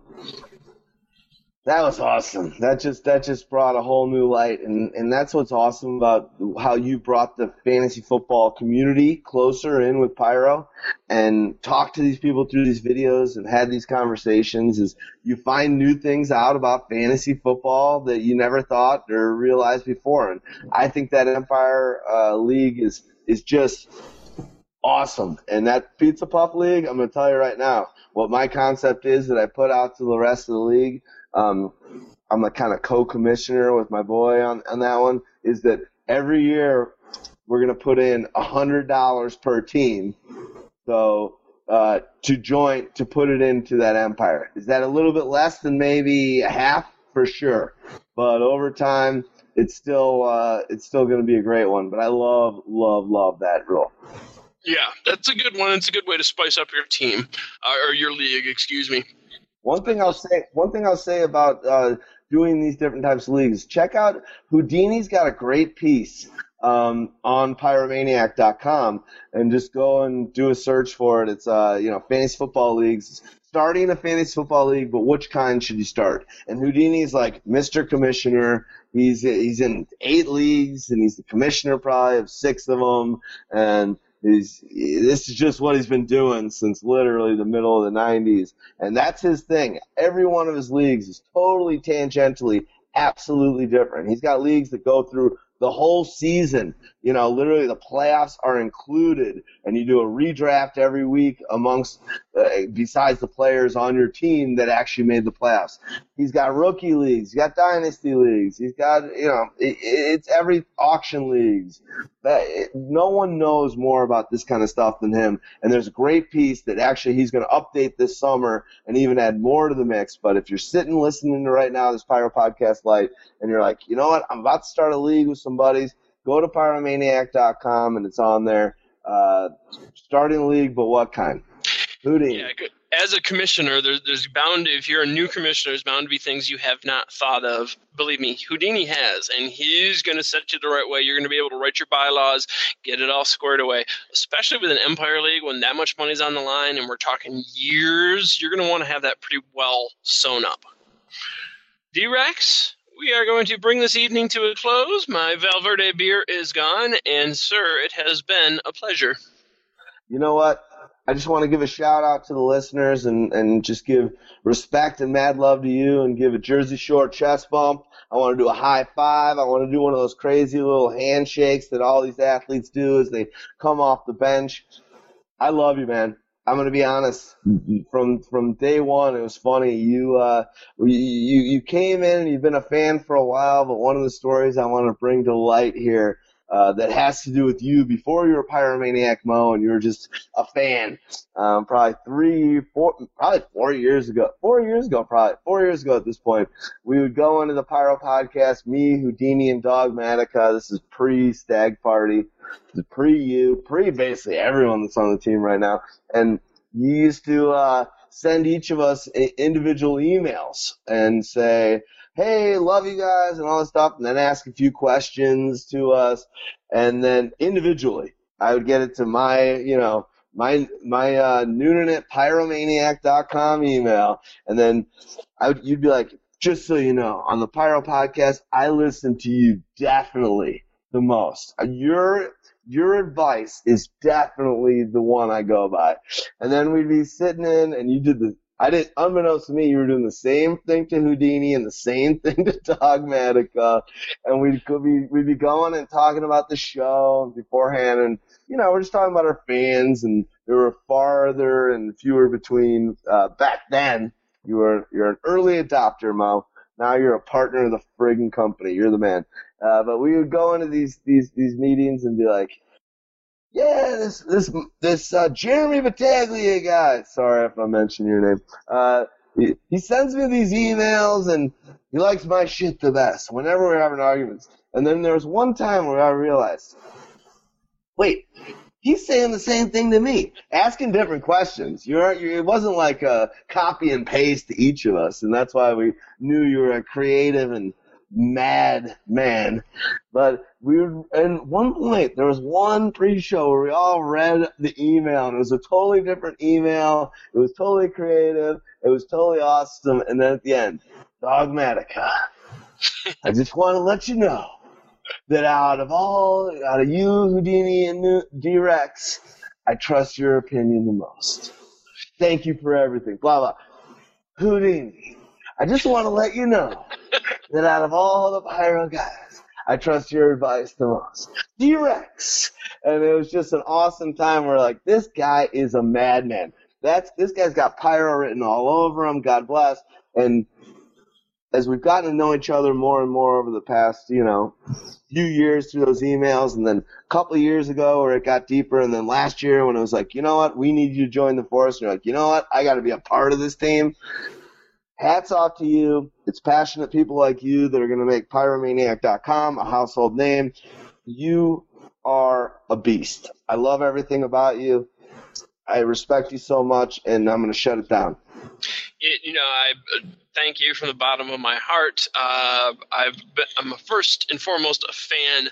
that was awesome. That just that just brought a whole new light, and and that's what's awesome about how you brought the fantasy football community closer in with Pyro, and talked to these people through these videos and had these conversations. Is you find new things out about fantasy football that you never thought or realized before, and I think that Empire uh, League is is just awesome. And that Pizza Puff League, I'm to tell you right now, what my concept is that I put out to the rest of the league um, I'm the kind of co-commissioner with my boy on, on that one, is that every year we're going to put in hundred dollars per team. So, uh, to join, to put it into that empire. Is that a little bit less than maybe a half? For sure. But over time, it's still, uh, it's still going to be a great one. But I love, love, love that rule. Yeah, that's a good one. It's a good way to spice up your team, uh, or your league, excuse me. One thing I'll say, one thing I'll say about uh, doing these different types of leagues, check out Houdini's got a great piece um, on pyromaniac.com and just go and do a search for it. It's uh, you know fantasy football leagues. Starting a fantasy football league, but which kind should you start? And Houdini's like Mr. Commissioner. He's he's in eight leagues, and he's the commissioner probably of six of them. And He's, this is just what he's been doing since literally the middle of the 90s. And that's his thing. Every one of his leagues is totally tangentially absolutely different. He's got leagues that go through the whole season. You know, literally the playoffs are included, and you do a redraft every week amongst, uh, besides the players on your team that actually made the playoffs. He's got rookie leagues, he's got dynasty leagues, he's got, you know, it, it's every auction leagues. That, no one knows more about this kind of stuff than him, and there's a great piece that actually he's going to update this summer and even add more to the mix. But if you're sitting listening to right now this Pyro Podcast Light, and you're like, you know what, I'm about to start a league with some buddies, go to pyromaniac.com and it's on there. Uh, starting a league, but what kind? Houdini. Yeah, as a commissioner, there's, there's bound if you're a new commissioner, there's bound to be things you have not thought of. Believe me, Houdini has, and he's going to set you the right way. You're going to be able to write your bylaws, get it all squared away. Especially with an Empire League, when that much money's on the line, and we're talking years, you're going to want to have that pretty well sewn up. D-Rex, we are going to bring this evening to a close. My Valverde beer is gone, and sir, it has been a pleasure. you know what? I just want to give a shout out to the listeners and, and just give respect and mad love to you and give a Jersey Shore chest bump. I want to do a high five. I want to do one of those crazy little handshakes that all these athletes do as they come off the bench. I love you, man. I'm gonna be honest. From from day one, it was funny. You uh, you you came in and you've been a fan for a while. But one of the stories I want to bring to light here uh, that has to do with you before you were Pyromaniac Mo and you were just a fan. Um, probably three, four, probably four years ago. Four years ago, probably four years ago at this point, we would go into the Pyro podcast. Me, Houdini, and Dogmatica. This is pre Stagg Party. Pre you, pre basically everyone that's on the team right now. And you used to uh, send each of us individual emails and say, hey, love you guys and all this stuff, and then ask a few questions to us, and then individually, I would get it to my, you know, my my uh, Noonan at pyromaniac.com email, and then I would, you'd be like, just so you know, on the Pyro podcast, I listen to you definitely the most. Your your advice is definitely the one I go by. And then we'd be sitting in, and you did the I didn't, unbeknownst to me, you were doing the same thing to Houdini and the same thing to Dogmatica, and we'd be we'd be going and talking about the show beforehand, and you know we're just talking about our fans, and there were farther and fewer between uh, back then. You were you're an early adopter, Mo. Now you're a partner of the friggin' company. You're the man. Uh, but we would go into these these these meetings and be like, yeah, this this this uh, Jeremy Battaglia guy. Sorry if I mention your name. Uh, he, he sends me these emails and he likes my shit the best whenever we're having arguments. And then there was one time where I realized, wait, he's saying the same thing to me, asking different questions. You're, you're, it wasn't like a copy and paste to each of us, and that's why we knew you were a creative and mad man. But we were, and one point, there was one pre-show where we all read the email, and it was a totally different email. It was totally creative. It was totally awesome. And then at the end, Dogmatica. I just want to let you know that out of all, out of you, Houdini, and D-Rex, I trust your opinion the most. Thank you for everything. Blah, blah. Houdini, I just want to let you know that out of all the pyro guys, I trust your advice the most. D-Rex. And it was just an awesome time where like, this guy is a madman. That's, this guy's got pyro written all over him. God bless. And as we've gotten to know each other more and more over the past, you know, few years through those emails, and then a couple of years ago where it got deeper, and then last year when it was like, you know what, we need you to join the force, and you're like, you know what, I got to be a part of this team hats off to you. It's passionate people like you that are going to make pyromaniac.com a household name. You are a beast. I love everything about you. I respect you so much, and I'm going to shut it down. It, you know, I thank you from the bottom of my heart. Uh, I've been, I'm a first and foremost a fan,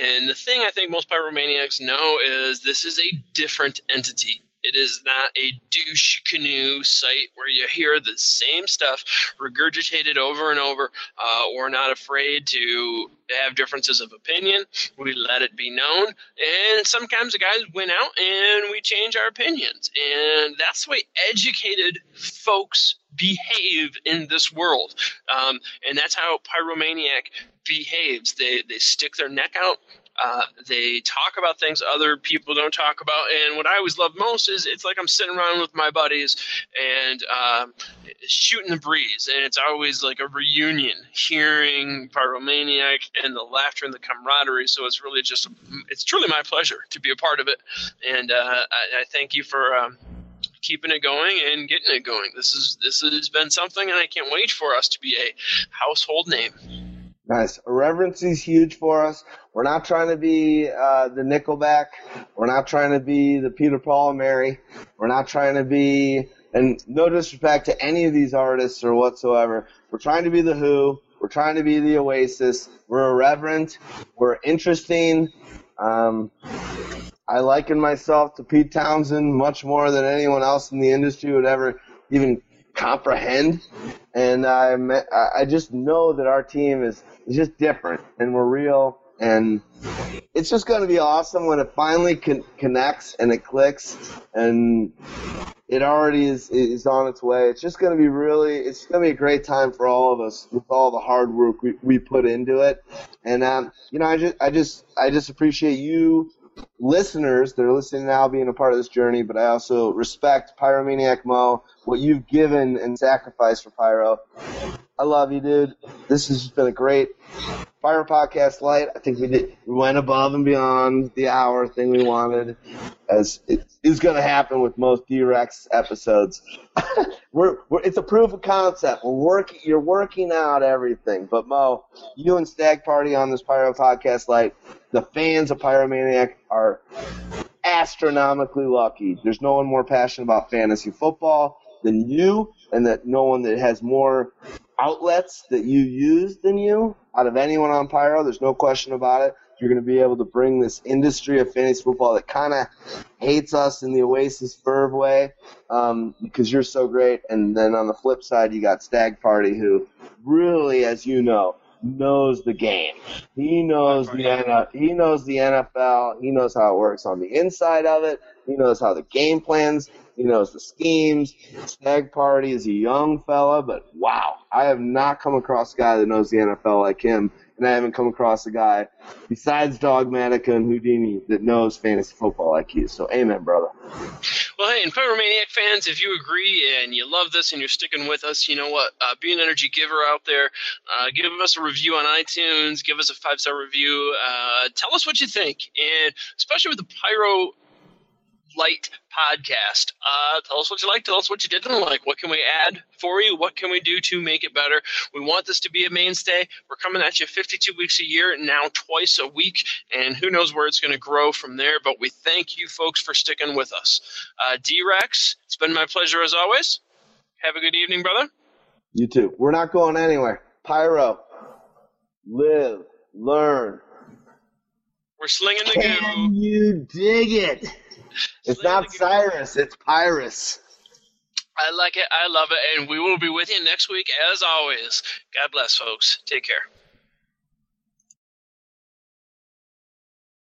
and the thing I think most pyromaniacs know is this is a different entity. It is not a douche canoe site where you hear the same stuff regurgitated over and over. Uh, we're not afraid to have differences of opinion. We let it be known. And sometimes the guys win out and we change our opinions. And that's the way educated folks behave in this world. Um, and that's how Pyromaniac behaves. They, they stick their neck out uh, they talk about things other people don't talk about, and what I always love most is it's like I'm sitting around with my buddies and um, shooting the breeze, and it's always like a reunion, hearing Pyromaniac and the laughter and the camaraderie. So it's really just it's truly my pleasure to be a part of it, and uh, I, I, thank you for. Um, keeping it going and getting it going. This is this has been something, and I can't wait for us to be a household name. Nice. Irreverence is huge for us. We're not trying to be uh, the Nickelback. We're not trying to be the Peter Paul and Mary. We're not trying to be, and no disrespect to any of these artists or whatsoever. We're trying to be the Who. We're trying to be the Oasis. We're irreverent. We're interesting. Um, I liken myself to Pete Townshend much more than anyone else in the industry would ever even comprehend. And I, I just know that our team is, is just different, and we're real, and it's just going to be awesome when it finally con- connects and it clicks and it already is is on its way. It's just going to be really, it's going to be a great time for all of us with all the hard work we, we put into it. And um, you know, I just I just I just appreciate you listeners that are listening now being a part of this journey, but I also respect Pyromaniac Mo, what you've given and sacrificed for Pyro. I love you, dude. This has been a great Pyro Podcast Light. I think we did we went above and beyond the hour thing we wanted, as it is going to happen with most D-Rex episodes. we're, we're, it's a proof of concept. We're working. You're working out everything. But Mo, you and Stagg Party on this Pyro Podcast Light, the fans of Pyromaniac are astronomically lucky. There's no one more passionate about fantasy football than you, and that no one that has more outlets that you use than you out of anyone on Pyro. There's no question about it. You're going to be able to bring this industry of fantasy football that kind of hates us in the Oasis Verve way um, because you're so great. And then on the flip side, you got Stagg Party, who really, as you know, knows the game. He knows the NFL, he knows the NFL. He knows how it works on the inside of it. He knows how the game plans. He knows the schemes. Stagg Party is a young fella, but wow, I have not come across a guy that knows the NFL like him, and I haven't come across a guy besides Dogmatica and Houdini that knows fantasy football like you. So, amen, brother. Well, hey, and Pyromaniac fans, if you agree and you love this and you're sticking with us, you know what? Uh, be an energy giver out there. Uh, give us a review on iTunes. Give us a five star review. Uh, tell us what you think, and especially with the Pyro Light podcast. Uh, tell us what you like. Tell us what you didn't like. What can we add for you? What can we do to make it better? We want this to be a mainstay. We're coming at you 52 weeks a year, now twice a week, and who knows where it's going to grow from there. But we thank you folks for sticking with us. Uh, D-Rex, it's been my pleasure as always. Have a good evening, brother. You too. We're not going anywhere. Pyro, live, learn. We're slinging the Can you dig it? It's not Cyrus, it's Pyrus. I like it. I love it. And we will be with you next week as always. God bless, folks. Take care.